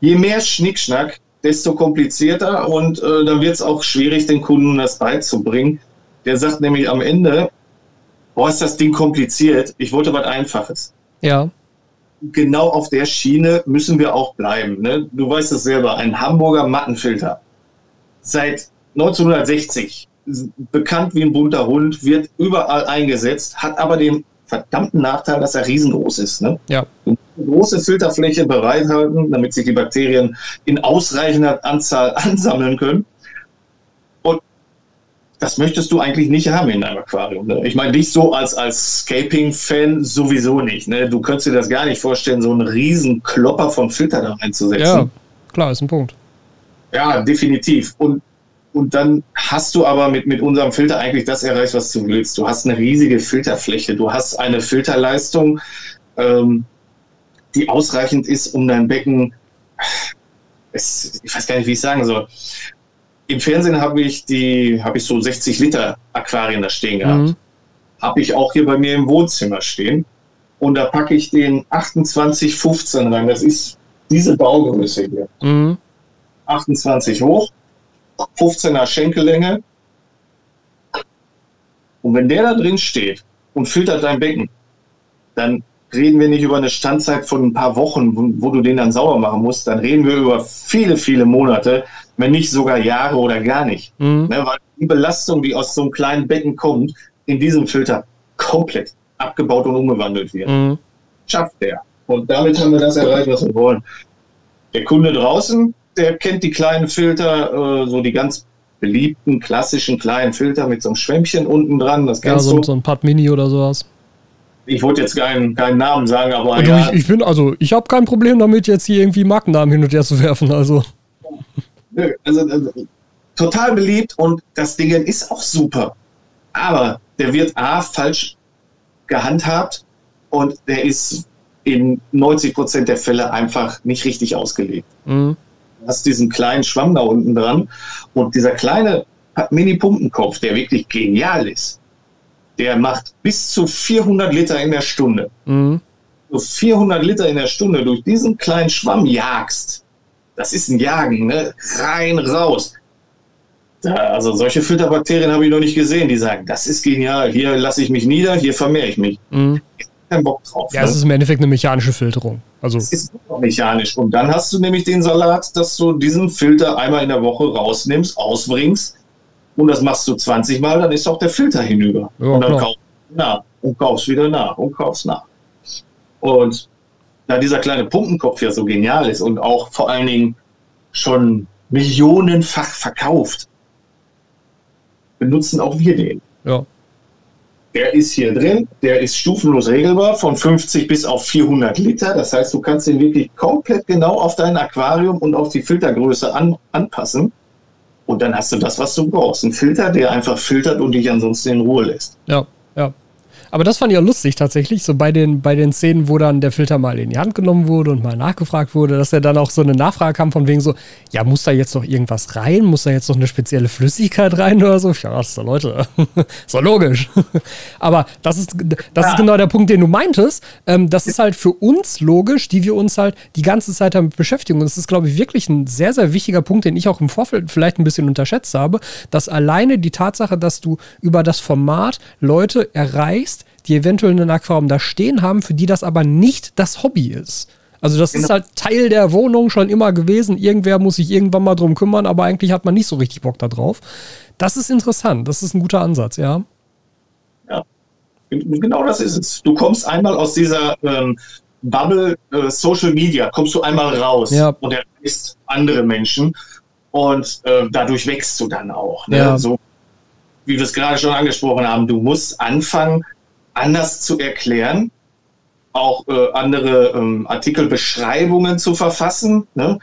Je mehr Schnickschnack, desto komplizierter und äh, dann wird es auch schwierig, den Kunden das beizubringen. Der sagt nämlich am Ende, boah, ist das Ding kompliziert, ich wollte was Einfaches. Ja. Genau auf der Schiene müssen wir auch bleiben. Ne? Du weißt es selber, ein Hamburger Mattenfilter. Seit 1960 bekannt wie ein bunter Hund, wird überall eingesetzt, hat aber den verdammten Nachteil, dass er riesengroß ist. Ne? Ja. Eine große Filterfläche bereithalten, damit sich die Bakterien in ausreichender Anzahl ansammeln können. Und das möchtest du eigentlich nicht haben in einem Aquarium. Ne? Ich meine, dich so als, als Scaping-Fan sowieso nicht. Ne? Du könntest dir das gar nicht vorstellen, so einen riesen Klopper von Filter da reinzusetzen. Ja, klar, ist ein Punkt. Ja, definitiv. Und und dann hast du aber mit, mit unserem Filter eigentlich das erreicht, was du willst. Du hast eine riesige Filterfläche, du hast eine Filterleistung, ähm, die ausreichend ist, um dein Becken, es, ich weiß gar nicht, wie ich sagen soll. Im Fernsehen habe ich die, habe ich so 60 Liter Aquarien da stehen gehabt. Mhm. Habe ich auch hier bei mir im Wohnzimmer stehen. Und da packe ich den 2815 rein. Das ist diese Baugröße hier. Mhm. 28 hoch, 15er Schenkellänge. Und wenn der da drin steht und filtert dein Becken, dann reden wir nicht über eine Standzeit von ein paar Wochen, wo, wo, du den dann sauber machen musst, dann reden wir über viele, viele Monate, wenn nicht sogar Jahre oder gar nicht. Mhm. Ne, weil die Belastung, die aus so einem kleinen Becken kommt, in diesem Filter komplett abgebaut und umgewandelt wird. Mhm. Schafft der. Und damit haben wir das erreicht, was wir wollen. Der Kunde draußen, der kennt die kleinen Filter, äh, so die ganz beliebten, klassischen kleinen Filter mit so einem Schwämmchen unten dran. Das ja, so, so ein Pad Mini oder sowas. Ich wollte jetzt keinen, keinen Namen sagen, aber. Also ja. ich, ich bin, also ich habe kein Problem damit, jetzt hier irgendwie Markennamen hin und her zu werfen. Also. Nö, also, also total beliebt und das Ding ist auch super. Aber der wird A falsch gehandhabt und der ist in 90 Prozent der Fälle einfach nicht richtig ausgelegt. Mhm hast diesen kleinen Schwamm da unten dran und dieser kleine Mini-Pumpenkopf, der wirklich genial ist, der macht bis zu 400 Liter in der Stunde. Mhm. So 400 Liter in der Stunde durch diesen kleinen Schwamm jagst. Das ist ein Jagen, ne? rein, raus. Da, also solche Filterbakterien habe ich noch nicht gesehen, die sagen, das ist genial, hier lasse ich mich nieder, hier vermehre ich mich. Mhm keinen Bock drauf. Ja, ne? es ist im Endeffekt eine mechanische Filterung. Also es ist mechanisch. Und dann hast du nämlich den Salat, dass du diesen Filter einmal in der Woche rausnimmst, ausbringst und das machst du 20 Mal, dann ist auch der Filter hinüber. Ja, und dann klar. kaufst du nach und kaufst wieder nach und kaufst nach. Und da dieser kleine Pumpenkopf ja so genial ist und auch vor allen Dingen schon millionenfach verkauft, benutzen auch wir den. Ja. Der ist hier drin, der ist stufenlos regelbar von 50 bis auf 400 Liter. Das heißt, du kannst den wirklich komplett genau auf dein Aquarium und auf die Filtergröße an, anpassen. Und dann hast du das, was du brauchst. Ein Filter, der einfach filtert und dich ansonsten in Ruhe lässt. Ja, ja. Aber das fand ich auch lustig tatsächlich, so bei den, bei den Szenen, wo dann der Filter mal in die Hand genommen wurde und mal nachgefragt wurde, dass er dann auch so eine Nachfrage kam von wegen so, ja, muss da jetzt noch irgendwas rein? Muss da jetzt noch eine spezielle Flüssigkeit rein oder so? Ja, das ist doch Leute, ist doch logisch. Aber das ist, das ja. ist genau der Punkt, den du meintest. Ähm, das ist halt für uns logisch, die wir uns halt die ganze Zeit damit beschäftigen. Und das ist, glaube ich, wirklich ein sehr, sehr wichtiger Punkt, den ich auch im Vorfeld vielleicht ein bisschen unterschätzt habe, dass alleine die Tatsache, dass du über das Format Leute erreichst, die eventuell einen Aquarium da stehen haben, für die das aber nicht das Hobby ist. Also das genau. ist halt Teil der Wohnung schon immer gewesen. Irgendwer muss sich irgendwann mal drum kümmern, aber eigentlich hat man nicht so richtig Bock da drauf. Das ist interessant. Das ist ein guter Ansatz, ja. Ja, genau das ist es. Du kommst einmal aus dieser ähm, Bubble äh, Social Media, kommst du einmal raus ja. und erreichst andere Menschen und äh, dadurch wächst du dann auch. Ne? Ja. So wie wir es gerade schon angesprochen haben, du musst anfangen, anders zu erklären, auch äh, andere ähm, Artikelbeschreibungen zu verfassen. Ne?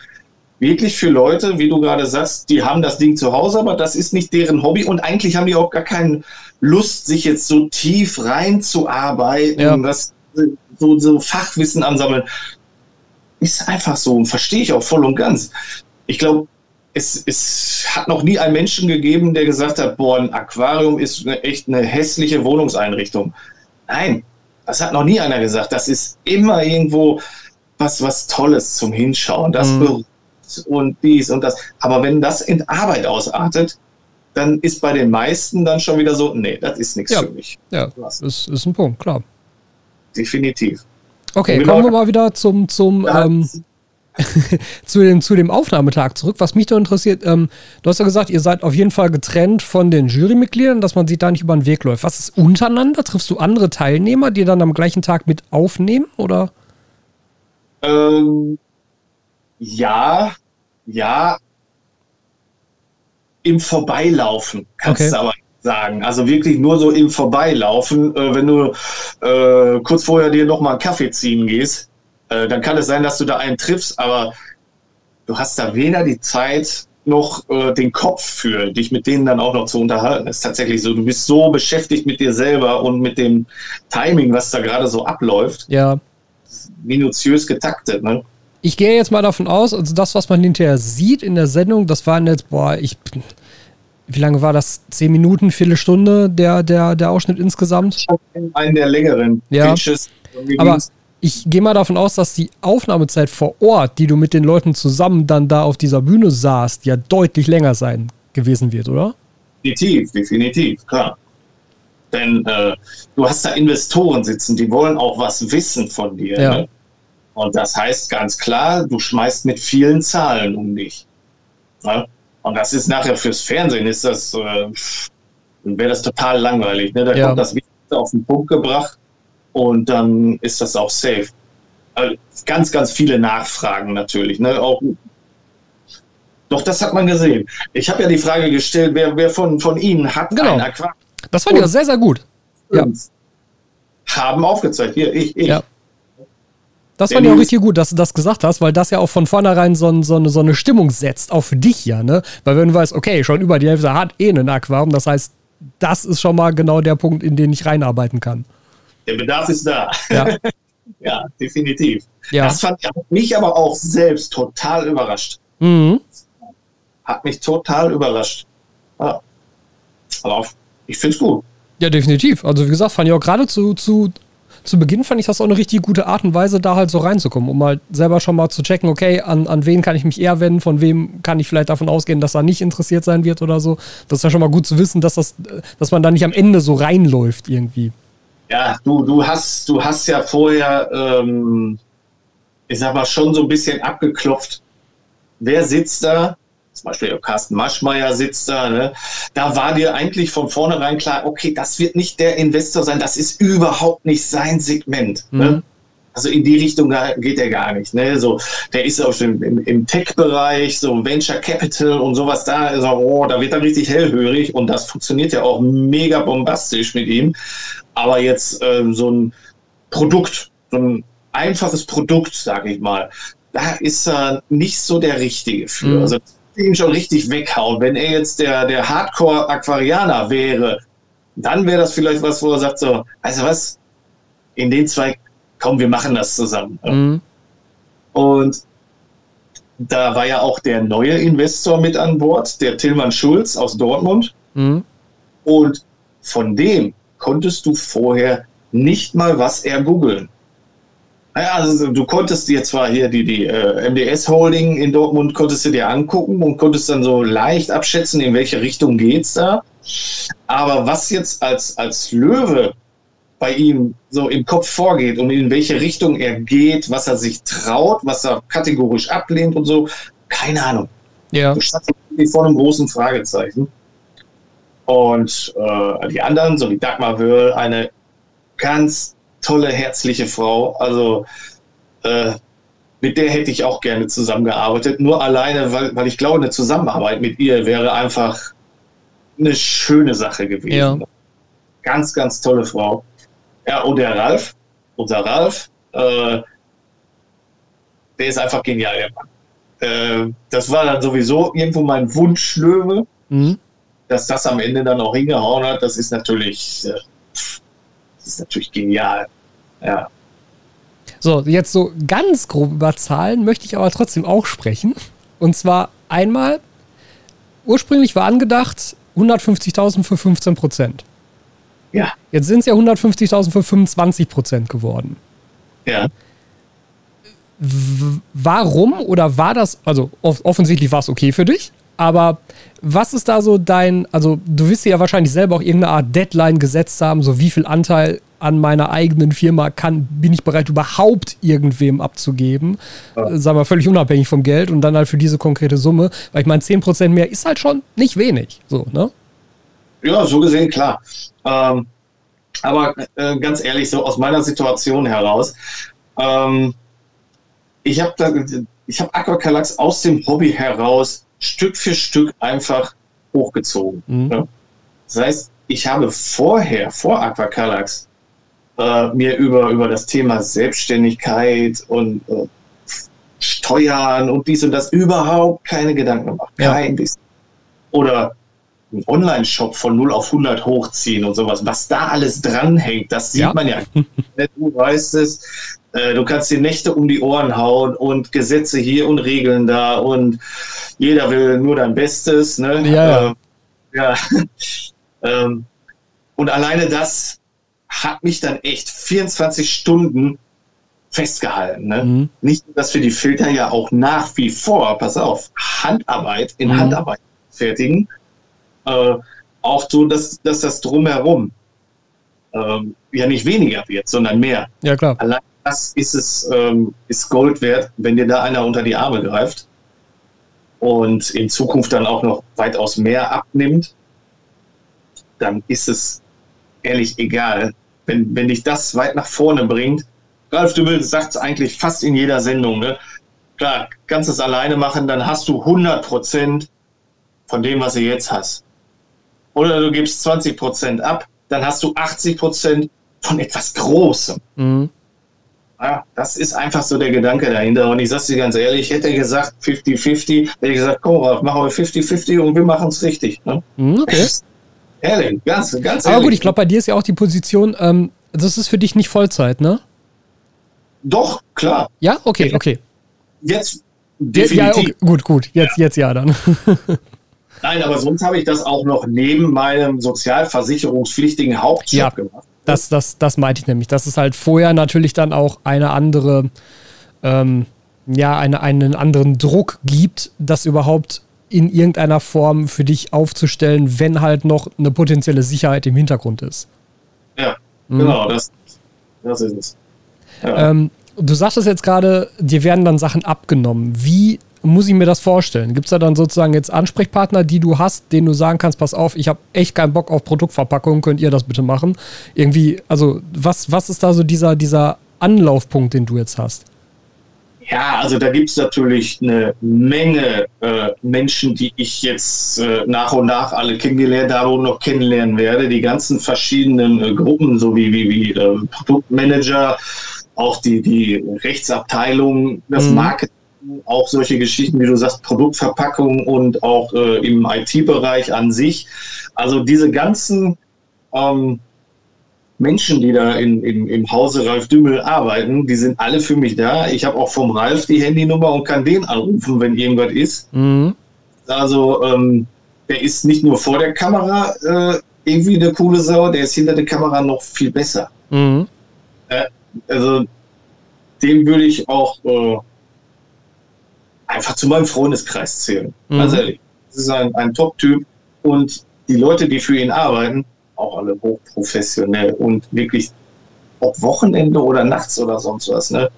Wirklich für Leute, wie du gerade sagst, die haben das Ding zu Hause, aber das ist nicht deren Hobby und eigentlich haben die auch gar keine Lust, sich jetzt so tief reinzuarbeiten, ja. das, so, so Fachwissen ansammeln. Ist einfach so und verstehe ich auch voll und ganz. Ich glaube, es, es hat noch nie einen Menschen gegeben, der gesagt hat, boah, ein Aquarium ist eine, echt eine hässliche Wohnungseinrichtung. Nein, das hat noch nie einer gesagt. Das ist immer irgendwo was, was Tolles zum Hinschauen. Das mhm. und dies und das. Aber wenn das in Arbeit ausartet, dann ist bei den meisten dann schon wieder so, nee, das ist nichts ja. für mich. Ja, das ist, ist ein Punkt, klar. Definitiv. Okay, kommen wir mal wieder zum, zum ja, ähm, zu, dem, zu dem Aufnahmetag zurück. Was mich da interessiert, ähm, du hast ja gesagt, ihr seid auf jeden Fall getrennt von den Jurymitgliedern, dass man sich da nicht über den Weg läuft. Was ist untereinander? Triffst du andere Teilnehmer, die dann am gleichen Tag mit aufnehmen, oder? Ähm, ja, ja. Im Vorbeilaufen kannst okay. du aber sagen. Also wirklich nur so im Vorbeilaufen, äh, wenn du äh, kurz vorher dir noch mal einen Kaffee ziehen gehst äh, dann kann es sein, dass du da einen triffst, aber du hast da weder die Zeit noch äh, den Kopf für, dich mit denen dann auch noch zu unterhalten. Das ist tatsächlich so, du bist so beschäftigt mit dir selber und mit dem Timing, was da gerade so abläuft. Ja. Minutiös getaktet, ne? Ich gehe jetzt mal davon aus, also das, was man hinterher sieht in der Sendung, das waren jetzt, boah, ich wie lange war das? Zehn Minuten, Viertelstunde der, der, der Ausschnitt insgesamt? Einen der längeren ja. Pitches. Aber ich gehe mal davon aus, dass die Aufnahmezeit vor Ort, die du mit den Leuten zusammen dann da auf dieser Bühne saßt, ja deutlich länger sein gewesen wird, oder? Definitiv, definitiv, klar. Denn äh, du hast da Investoren sitzen, die wollen auch was wissen von dir. Ja. Ne? Und das heißt ganz klar, du schmeißt mit vielen Zahlen um dich. Ne? Und das ist nachher fürs Fernsehen, ist das, äh, wäre das total langweilig. Ne? Da ja. kommt das Wichtigste auf den Punkt gebracht und dann ist das auch safe. Also ganz, ganz viele Nachfragen natürlich. Ne? Auch, doch, das hat man gesehen. Ich habe ja die Frage gestellt, wer, wer von, von Ihnen hat genau. ein Aquarium? Das fand ich sehr, sehr gut. Ja. Haben aufgezeigt. Hier, ich, ich. Ja. Das fand ich auch richtig gut, dass du das gesagt hast, weil das ja auch von vornherein so, so, eine, so eine Stimmung setzt, auch für dich ja, ne? Weil wenn du weißt, okay, schon über die Hälfte hat eh ein Aquarium, das heißt, das ist schon mal genau der Punkt, in den ich reinarbeiten kann der Bedarf ist da. Ja, ja definitiv. Ja. Das fand mich aber auch selbst total überrascht. Mhm. Hat mich total überrascht. Ja. Aber ich finde es gut. Ja, definitiv. Also wie gesagt, fand ich auch gerade zu, zu, zu Beginn fand ich das auch eine richtig gute Art und Weise, da halt so reinzukommen, um halt selber schon mal zu checken, okay, an, an wen kann ich mich eher wenden, von wem kann ich vielleicht davon ausgehen, dass er nicht interessiert sein wird oder so. Das ist ja schon mal gut zu wissen, dass, das, dass man da nicht am Ende so reinläuft irgendwie. Ja, du, du hast, du hast ja vorher, ähm, ich sag mal, schon so ein bisschen abgeklopft, wer sitzt da? Zum Beispiel Carsten Maschmeyer sitzt da. Ne? Da war dir eigentlich von vornherein klar, okay, das wird nicht der Investor sein, das ist überhaupt nicht sein Segment. Ne? Mhm. Ne? Also in die Richtung geht er gar nicht. Ne? So, der ist auch im, im, im Tech-Bereich, so Venture Capital und sowas da. Also, oh, da wird er richtig hellhörig und das funktioniert ja auch mega bombastisch mit ihm. Aber jetzt ähm, so ein Produkt, so ein einfaches Produkt, sage ich mal, da ist er nicht so der Richtige für. Mhm. Also ihn schon richtig weghauen. Wenn er jetzt der, der Hardcore-Aquarianer wäre, dann wäre das vielleicht was, wo er sagt so, also was, in den zwei, komm, wir machen das zusammen. Mhm. Und da war ja auch der neue Investor mit an Bord, der Tillmann Schulz aus Dortmund. Mhm. Und von dem konntest du vorher nicht mal was ergoogeln. Naja, also du konntest dir zwar hier die, die äh, MDS Holding in Dortmund konntest du dir angucken und konntest dann so leicht abschätzen, in welche Richtung geht's da. Aber was jetzt als, als Löwe bei ihm so im Kopf vorgeht und in welche Richtung er geht, was er sich traut, was er kategorisch ablehnt und so, keine Ahnung. Ja. Du standst vor einem großen Fragezeichen. Und äh, die anderen, so wie Dagmar Wöhl, eine ganz tolle, herzliche Frau. Also äh, mit der hätte ich auch gerne zusammengearbeitet. Nur alleine, weil, weil ich glaube, eine Zusammenarbeit mit ihr wäre einfach eine schöne Sache gewesen. Ja. Ganz, ganz tolle Frau. Ja, und der Ralf, unser Ralf, äh, der ist einfach genial, der Mann. Äh, das war dann sowieso irgendwo mein Wunschlöwe. Mhm. Dass das am Ende dann auch hingehauen hat, das ist natürlich, äh, das ist natürlich genial. Ja. So, jetzt so ganz grob über Zahlen möchte ich aber trotzdem auch sprechen. Und zwar einmal, ursprünglich war angedacht 150.000 für 15 Prozent. Ja. Jetzt sind es ja 150.000 für 25 Prozent geworden. Ja. W warum oder war das, also off offensichtlich war es okay für dich, aber was ist da so dein, also du wirst ja wahrscheinlich selber auch irgendeine Art Deadline gesetzt haben, so wie viel Anteil an meiner eigenen Firma kann, bin ich bereit überhaupt irgendwem abzugeben, ja. sagen wir völlig unabhängig vom Geld und dann halt für diese konkrete Summe, weil ich meine 10% mehr ist halt schon nicht wenig, so, ne? Ja, so gesehen, klar. Ähm, aber äh, ganz ehrlich, so aus meiner Situation heraus, ähm, ich habe ich habe Aquacalax aus dem Hobby heraus Stück für Stück einfach hochgezogen. Mhm. Ne? Das heißt, ich habe vorher, vor Aquacalax, äh, mir über, über das Thema Selbstständigkeit und äh, Steuern und dies und das überhaupt keine Gedanken gemacht. Kein ja. bisschen. Oder einen Online-Shop von 0 auf 100 hochziehen und sowas. Was da alles dranhängt, das sieht ja. man ja. du weißt es. Äh, du kannst die Nächte um die Ohren hauen und Gesetze hier und Regeln da und jeder will nur dein Bestes. Ne? Ja. Ähm, ja. ähm, und alleine das hat mich dann echt 24 Stunden festgehalten. Ne? Mhm. Nicht, dass wir die Filter ja auch nach wie vor, pass auf, Handarbeit in mhm. Handarbeit fertigen. Äh, auch so, dass, dass das drumherum ähm, ja nicht weniger wird, sondern mehr. Ja, klar. Allein das ist es, ähm, ist Gold wert, wenn dir da einer unter die Arme greift und in Zukunft dann auch noch weitaus mehr abnimmt, dann ist es ehrlich egal. Wenn, wenn dich das weit nach vorne bringt, Ralf Dübel sagt es eigentlich fast in jeder Sendung, ne? Klar, kannst es alleine machen, dann hast du 100 Prozent von dem, was du jetzt hast. Oder du gibst 20 Prozent ab, dann hast du 80 Prozent von etwas Großem. Mhm. Ja, das ist einfach so der Gedanke dahinter. Und ich sage dir ganz ehrlich, ich hätte gesagt 50-50, hätte ich gesagt, komm, machen wir 50-50 und wir machen es richtig. Ne? Mhm, okay. Ehrlich, ganz, ganz ehrlich. Aber gut, ich glaube, bei dir ist ja auch die Position, ähm, das ist für dich nicht Vollzeit, ne? Doch, klar. Ja, okay, okay. Jetzt definitiv. Ja, okay, gut, gut. Jetzt, ja. jetzt ja dann. Nein, aber sonst habe ich das auch noch neben meinem sozialversicherungspflichtigen Hauptjob gemacht. Das, das, das meinte ich nämlich. Das ist halt vorher natürlich dann auch eine andere, ähm, ja, eine, einen anderen Druck gibt, das überhaupt in irgendeiner Form für dich aufzustellen, wenn halt noch eine potenzielle Sicherheit im Hintergrund ist. Ja, mhm. genau, das, das ist es. Ja. Ähm, du sagtest jetzt gerade, dir werden dann Sachen abgenommen. Wie muss ich mir das vorstellen? Gibt es da dann sozusagen jetzt Ansprechpartner, die du hast, denen du sagen kannst, pass auf, ich habe echt keinen Bock auf Produktverpackung, könnt ihr das bitte machen? Irgendwie, also was, was ist da so dieser, dieser Anlaufpunkt, den du jetzt hast? Ja, also da gibt es natürlich eine Menge äh, Menschen, die ich jetzt äh, nach und nach alle kennengelernt habe und noch kennenlernen werde. Die ganzen verschiedenen äh, Gruppen, so wie, wie, wie äh, Produktmanager, auch die, die Rechtsabteilung, das mhm. Marketing, auch solche Geschichten, wie du sagst, Produktverpackung und auch äh, im IT-Bereich an sich. Also diese ganzen ähm, Menschen, die da in, in, im Hause Ralf Dümmel arbeiten, die sind alle für mich da. Ich habe auch vom Ralf die Handynummer und kann den anrufen, wenn irgendwas ist. Mhm. Also ähm, der ist nicht nur vor der Kamera äh, irgendwie eine coole Sau, der ist hinter der Kamera noch viel besser. Mhm. Äh, also den würde ich auch äh, einfach zu meinem Freundeskreis zählen. Mhm. Ganz ehrlich. Das ist ein, ein Top-Typ und die Leute, die für ihn arbeiten, auch alle hochprofessionell und wirklich ob Wochenende oder nachts oder sonst was. Ne?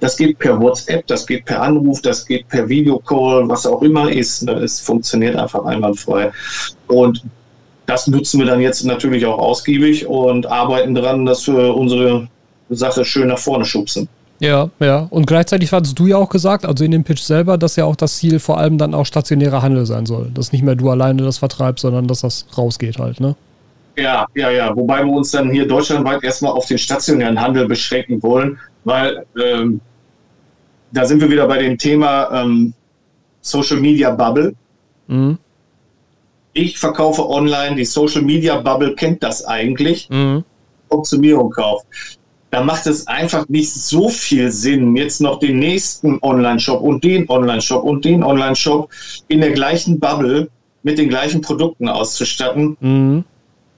Das geht per WhatsApp, das geht per Anruf, das geht per Videocall, was auch immer ist. Ne? Es funktioniert einfach einwandfrei. Und das nutzen wir dann jetzt natürlich auch ausgiebig und arbeiten daran, dass wir unsere Sache schön nach vorne schubsen. Ja, ja. Und gleichzeitig hattest du ja auch gesagt, also in dem Pitch selber, dass ja auch das Ziel vor allem dann auch stationärer Handel sein soll. Dass nicht mehr du alleine das vertreibst, sondern dass das rausgeht halt, ne? Ja, ja, ja. Wobei wir uns dann hier deutschlandweit erstmal auf den stationären Handel beschränken wollen, weil ähm, da sind wir wieder bei dem Thema ähm, Social Media Bubble. Mhm. Ich verkaufe online, die Social Media Bubble kennt das eigentlich. Mhm. Kommt zu mir und kauft da macht es einfach nicht so viel Sinn, jetzt noch den nächsten Online-Shop und den Online-Shop und den Online-Shop in der gleichen Bubble mit den gleichen Produkten auszustatten. Mhm.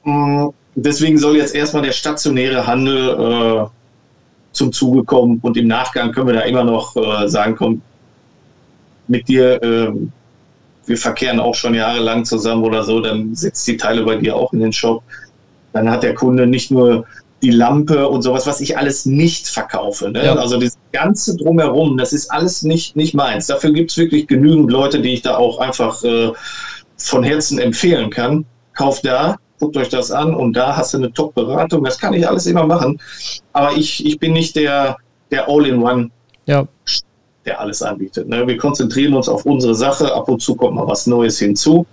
Mm, deswegen soll jetzt erstmal der stationäre Handel äh, zum Zuge kommen und im Nachgang können wir da immer noch äh, sagen, komm, mit dir, äh, wir verkehren auch schon jahrelang zusammen oder so, dann setzt die Teile bei dir auch in den Shop. Dann hat der Kunde nicht nur die Lampe und sowas, was ich alles nicht verkaufe. Ne? Ja. Also das ganze drumherum, das ist alles nicht, nicht meins. Dafür gibt es wirklich genügend Leute, die ich da auch einfach äh, von Herzen empfehlen kann. Kauft da, guckt euch das an und da hast du eine Top-Beratung. Das kann ich alles immer machen. Aber ich, ich bin nicht der, der All-in-One, ja. der alles anbietet. Ne? Wir konzentrieren uns auf unsere Sache. Ab und zu kommt mal was Neues hinzu.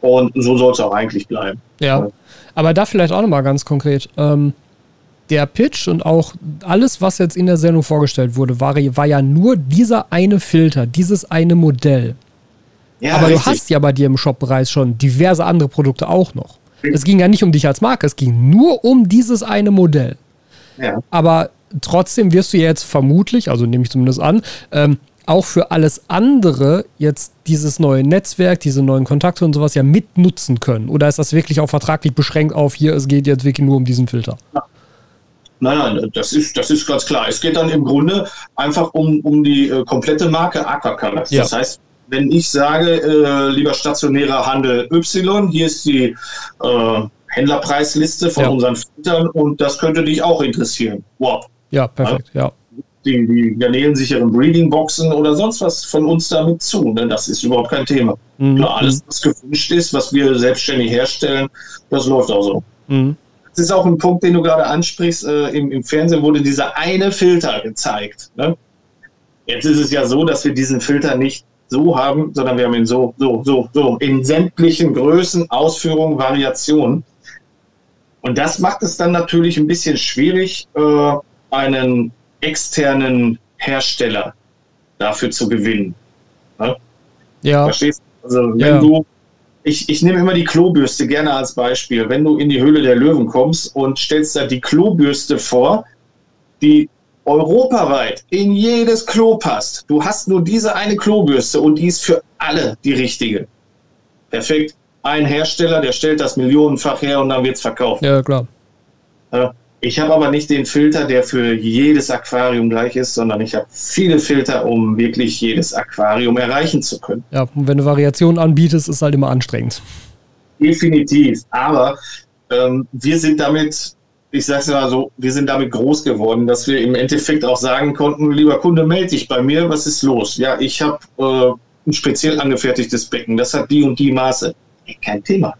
Und so soll es auch eigentlich bleiben. Ja. Aber da vielleicht auch nochmal ganz konkret. Ähm, der Pitch und auch alles, was jetzt in der Sendung vorgestellt wurde, war, war ja nur dieser eine Filter, dieses eine Modell. Ja, Aber richtig. du hast ja bei dir im Shop bereits schon diverse andere Produkte auch noch. Es ging ja nicht um dich als Marke, es ging nur um dieses eine Modell. Ja. Aber trotzdem wirst du jetzt vermutlich, also nehme ich zumindest an, ähm, auch für alles andere jetzt dieses neue Netzwerk, diese neuen Kontakte und sowas ja mitnutzen können? Oder ist das wirklich auch vertraglich beschränkt auf hier, es geht jetzt wirklich nur um diesen Filter? Nein, nein, das ist, das ist ganz klar. Es geht dann im Grunde einfach um, um die äh, komplette Marke Aquacolor. Ja. Das heißt, wenn ich sage, äh, lieber stationärer Handel Y, hier ist die äh, Händlerpreisliste von ja. unseren Filtern und das könnte dich auch interessieren. Wow. Ja, perfekt, ja die, die garnelensicheren Breeding-Boxen oder sonst was von uns damit zu. Ne? Das ist überhaupt kein Thema. Mhm. Klar, alles, was gewünscht ist, was wir selbstständig herstellen, das läuft auch so. Mhm. Das ist auch ein Punkt, den du gerade ansprichst. Äh, im, Im Fernsehen wurde dieser eine Filter gezeigt. Ne? Jetzt ist es ja so, dass wir diesen Filter nicht so haben, sondern wir haben ihn so, so, so, so in sämtlichen Größen, Ausführungen, Variationen. Und das macht es dann natürlich ein bisschen schwierig, äh, einen externen Hersteller dafür zu gewinnen. Ne? Ja. Verstehst du? Also wenn ja. du, ich, ich nehme immer die Klobürste gerne als Beispiel. Wenn du in die Höhle der Löwen kommst und stellst da die Klobürste vor, die europaweit in jedes Klo passt. Du hast nur diese eine Klobürste und die ist für alle die richtige. Perfekt. Ein Hersteller, der stellt das millionenfach her und dann wird es verkauft. Ja, klar. Ja. Ich habe aber nicht den Filter, der für jedes Aquarium gleich ist, sondern ich habe viele Filter, um wirklich jedes Aquarium erreichen zu können. Ja, und wenn du Variationen anbietest, ist halt immer anstrengend. Definitiv. Aber ähm, wir sind damit, ich sage es mal so, wir sind damit groß geworden, dass wir im Endeffekt auch sagen konnten, lieber Kunde, melde dich bei mir, was ist los? Ja, ich habe äh, ein speziell angefertigtes Becken, das hat die und die Maße. Kein Thema.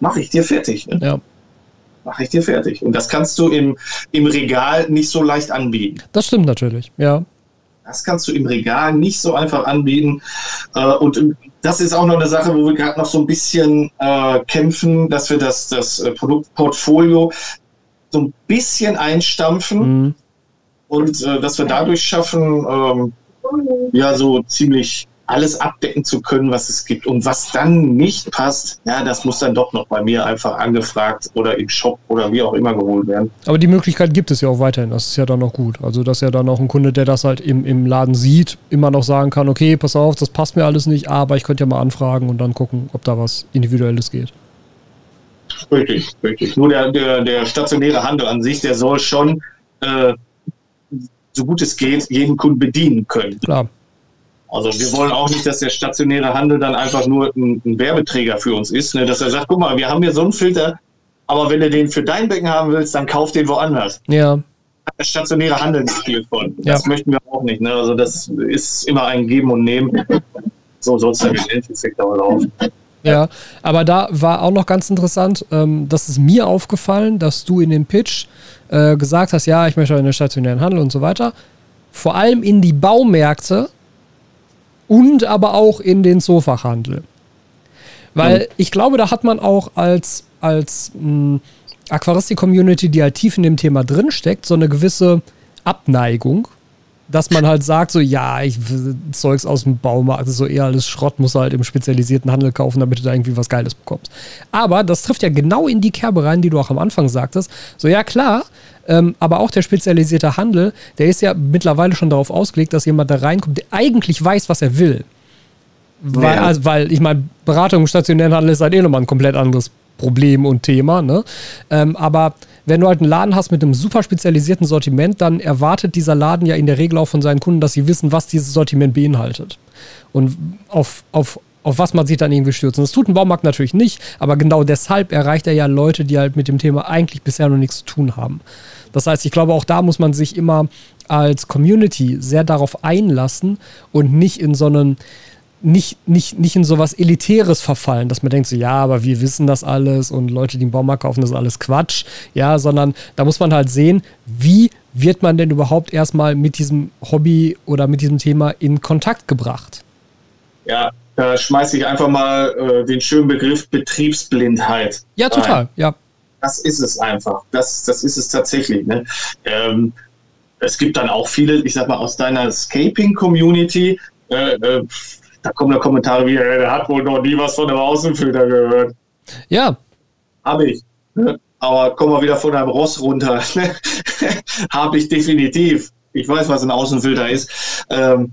Mache ich dir fertig. Ne? Ja. Mache ich dir fertig. Und das kannst du im, im Regal nicht so leicht anbieten. Das stimmt natürlich, ja. Das kannst du im Regal nicht so einfach anbieten. Äh, und das ist auch noch eine Sache, wo wir gerade noch so ein bisschen äh, kämpfen, dass wir das, das äh, Produktportfolio so ein bisschen einstampfen mhm. und dass wir dadurch schaffen, ähm, ja, so ziemlich alles abdecken zu können, was es gibt. Und was dann nicht passt, ja, das muss dann doch noch bei mir einfach angefragt oder im Shop oder wie auch immer geholt werden. Aber die Möglichkeit gibt es ja auch weiterhin. Das ist ja dann noch gut. Also, dass ja dann auch ein Kunde, der das halt im, im Laden sieht, immer noch sagen kann, okay, pass auf, das passt mir alles nicht, aber ich könnte ja mal anfragen und dann gucken, ob da was Individuelles geht. Richtig, richtig. Nur der, der, der stationäre Handel an sich, der soll schon, äh, so gut es geht, jeden Kunden bedienen können. Klar. Also wir wollen auch nicht, dass der stationäre Handel dann einfach nur ein, ein Werbeträger für uns ist, ne? dass er sagt, guck mal, wir haben hier so einen Filter, aber wenn du den für dein Becken haben willst, dann kauf den woanders. Ja. Der stationäre Handel nicht viel von. Das ja. möchten wir auch nicht. Ne? Also das ist immer ein Geben und Nehmen. So soll es dann im Endeffekt-Sektor laufen. Ja, aber da war auch noch ganz interessant, ähm, das ist mir aufgefallen, dass du in dem Pitch äh, gesagt hast, ja, ich möchte in den stationären Handel und so weiter. Vor allem in die Baumärkte und aber auch in den Zoofachhandel. Weil mhm. ich glaube, da hat man auch als, als hm, Aquaristik-Community, die halt tief in dem Thema drinsteckt, so eine gewisse Abneigung, dass man halt sagt, so ja, ich Zeugs aus dem Baumarkt, so eher alles Schrott, muss halt im spezialisierten Handel kaufen, damit du da irgendwie was Geiles bekommst. Aber das trifft ja genau in die Kerbe rein, die du auch am Anfang sagtest. So, ja klar, ähm, aber auch der spezialisierte Handel, der ist ja mittlerweile schon darauf ausgelegt, dass jemand da reinkommt, der eigentlich weiß, was er will. Weil, ja. also, weil ich meine, Beratung im stationären Handel ist halt eh nochmal ein komplett anderes Problem und Thema. Ne? Ähm, aber wenn du halt einen Laden hast mit einem super spezialisierten Sortiment, dann erwartet dieser Laden ja in der Regel auch von seinen Kunden, dass sie wissen, was dieses Sortiment beinhaltet. Und auf, auf, auf was man sich dann irgendwie stürzt. Und das tut ein Baumarkt natürlich nicht, aber genau deshalb erreicht er ja Leute, die halt mit dem Thema eigentlich bisher noch nichts zu tun haben. Das heißt, ich glaube, auch da muss man sich immer als Community sehr darauf einlassen und nicht in so einen nicht, nicht, nicht in sowas Elitäres verfallen, dass man denkt so, ja, aber wir wissen das alles und Leute, die einen Baumarkt kaufen, das ist alles Quatsch. Ja, sondern da muss man halt sehen, wie wird man denn überhaupt erstmal mit diesem Hobby oder mit diesem Thema in Kontakt gebracht? Ja, da schmeiße ich einfach mal äh, den schönen Begriff Betriebsblindheit. Ja, total, rein. ja das ist es einfach. Das, das ist es tatsächlich. Ne? Ähm, es gibt dann auch viele, ich sag mal, aus deiner Scaping-Community, äh, äh, da kommen da Kommentare wie, der hat wohl noch nie was von einem Außenfilter gehört. Ja. Habe ich. Ne? Aber komm mal wieder von einem Ross runter. Habe ich definitiv. Ich weiß, was ein Außenfilter ist. Ähm,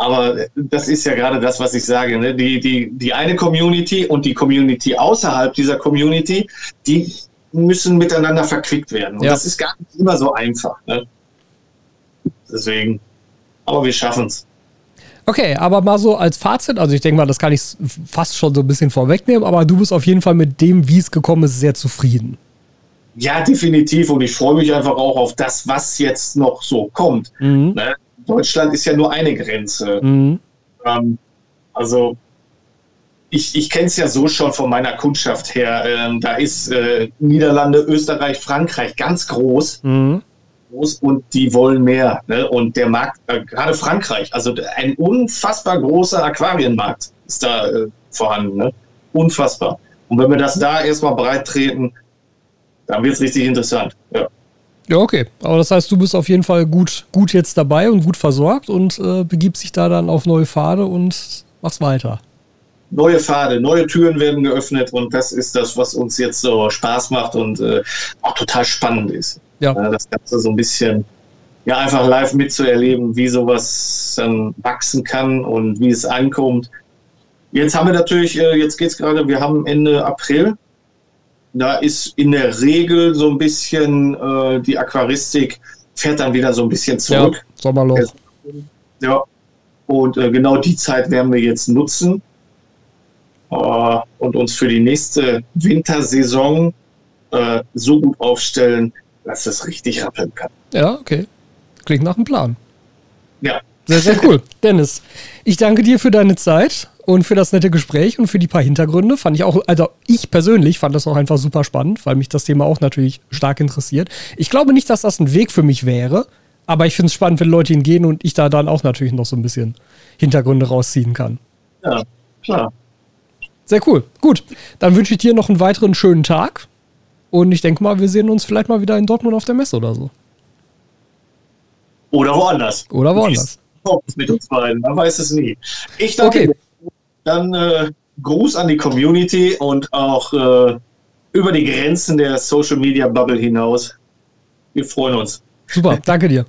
aber das ist ja gerade das, was ich sage. Ne? Die, die, die eine Community und die Community außerhalb dieser Community, die müssen miteinander verquickt werden. Und ja. das ist gar nicht immer so einfach. Ne? Deswegen, aber wir schaffen es. Okay, aber mal so als Fazit, also ich denke mal, das kann ich fast schon so ein bisschen vorwegnehmen, aber du bist auf jeden Fall mit dem, wie es gekommen ist, sehr zufrieden. Ja, definitiv. Und ich freue mich einfach auch auf das, was jetzt noch so kommt. Mhm. Ne? Deutschland ist ja nur eine Grenze. Mhm. Ähm, also ich, ich kenne es ja so schon von meiner Kundschaft her. Ähm, da ist äh, Niederlande, Österreich, Frankreich ganz groß. Mhm. groß und die wollen mehr. Ne? Und der Markt, äh, gerade Frankreich, also ein unfassbar großer Aquarienmarkt ist da äh, vorhanden. Ne? Unfassbar. Und wenn wir das da erstmal breit treten, dann wird es richtig interessant. Ja. Ja, okay. Aber das heißt, du bist auf jeden Fall gut, gut jetzt dabei und gut versorgt und äh, begibst dich da dann auf neue Pfade und machst weiter neue Pfade, neue Türen werden geöffnet und das ist das, was uns jetzt so Spaß macht und äh, auch total spannend ist. Ja. Äh, das Ganze so ein bisschen ja einfach live mitzuerleben, wie sowas dann wachsen kann und wie es ankommt. Jetzt haben wir natürlich, äh, jetzt geht es gerade, wir haben Ende April. Da ist in der Regel so ein bisschen äh, die Aquaristik fährt dann wieder so ein bisschen zurück. Ja, Sommerloch. Ja. Und äh, genau die Zeit werden wir jetzt nutzen äh, und uns für die nächste Wintersaison äh, so gut aufstellen, dass es richtig rappeln kann. Ja, okay. Klingt nach einem Plan. Ja. Sehr, sehr cool. Dennis, ich danke dir für deine Zeit und für das nette Gespräch und für die paar Hintergründe. Fand ich auch, also ich persönlich fand das auch einfach super spannend, weil mich das Thema auch natürlich stark interessiert. Ich glaube nicht, dass das ein Weg für mich wäre, aber ich finde es spannend, wenn Leute ihn gehen und ich da dann auch natürlich noch so ein bisschen Hintergründe rausziehen kann. Ja, klar. Sehr cool. Gut, dann wünsche ich dir noch einen weiteren schönen Tag. Und ich denke mal, wir sehen uns vielleicht mal wieder in Dortmund auf der Messe oder so. Oder woanders. Oder woanders. Mit uns beiden, man weiß es nie. Ich danke okay. Dann äh, Gruß an die Community und auch äh, über die Grenzen der Social Media Bubble hinaus. Wir freuen uns. Super, danke dir.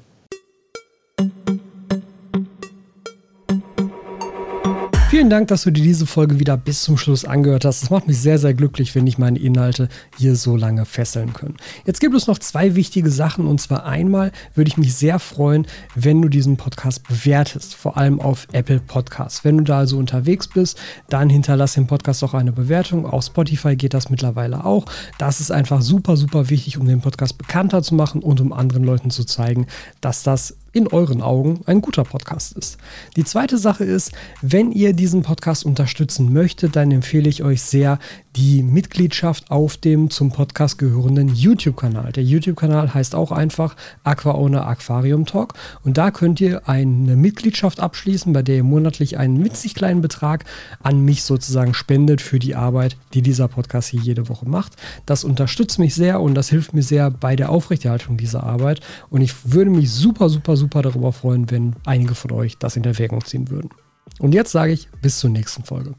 Vielen Dank, dass du dir diese Folge wieder bis zum Schluss angehört hast. Es macht mich sehr, sehr glücklich, wenn ich meine Inhalte hier so lange fesseln können. Jetzt gibt es noch zwei wichtige Sachen und zwar einmal würde ich mich sehr freuen, wenn du diesen Podcast bewertest, vor allem auf Apple Podcasts. Wenn du da also unterwegs bist, dann hinterlass dem Podcast auch eine Bewertung. Auf Spotify geht das mittlerweile auch. Das ist einfach super, super wichtig, um den Podcast bekannter zu machen und um anderen Leuten zu zeigen, dass das in euren Augen ein guter Podcast ist. Die zweite Sache ist, wenn ihr diesen Podcast unterstützen möchtet, dann empfehle ich euch sehr die Mitgliedschaft auf dem zum Podcast gehörenden YouTube-Kanal. Der YouTube-Kanal heißt auch einfach AquaOwner Aquarium Talk und da könnt ihr eine Mitgliedschaft abschließen, bei der ihr monatlich einen winzig kleinen Betrag an mich sozusagen spendet für die Arbeit, die dieser Podcast hier jede Woche macht. Das unterstützt mich sehr und das hilft mir sehr bei der Aufrechterhaltung dieser Arbeit und ich würde mich super, super, super darüber freuen, wenn einige von euch das in Erwägung ziehen würden. Und jetzt sage ich bis zur nächsten Folge.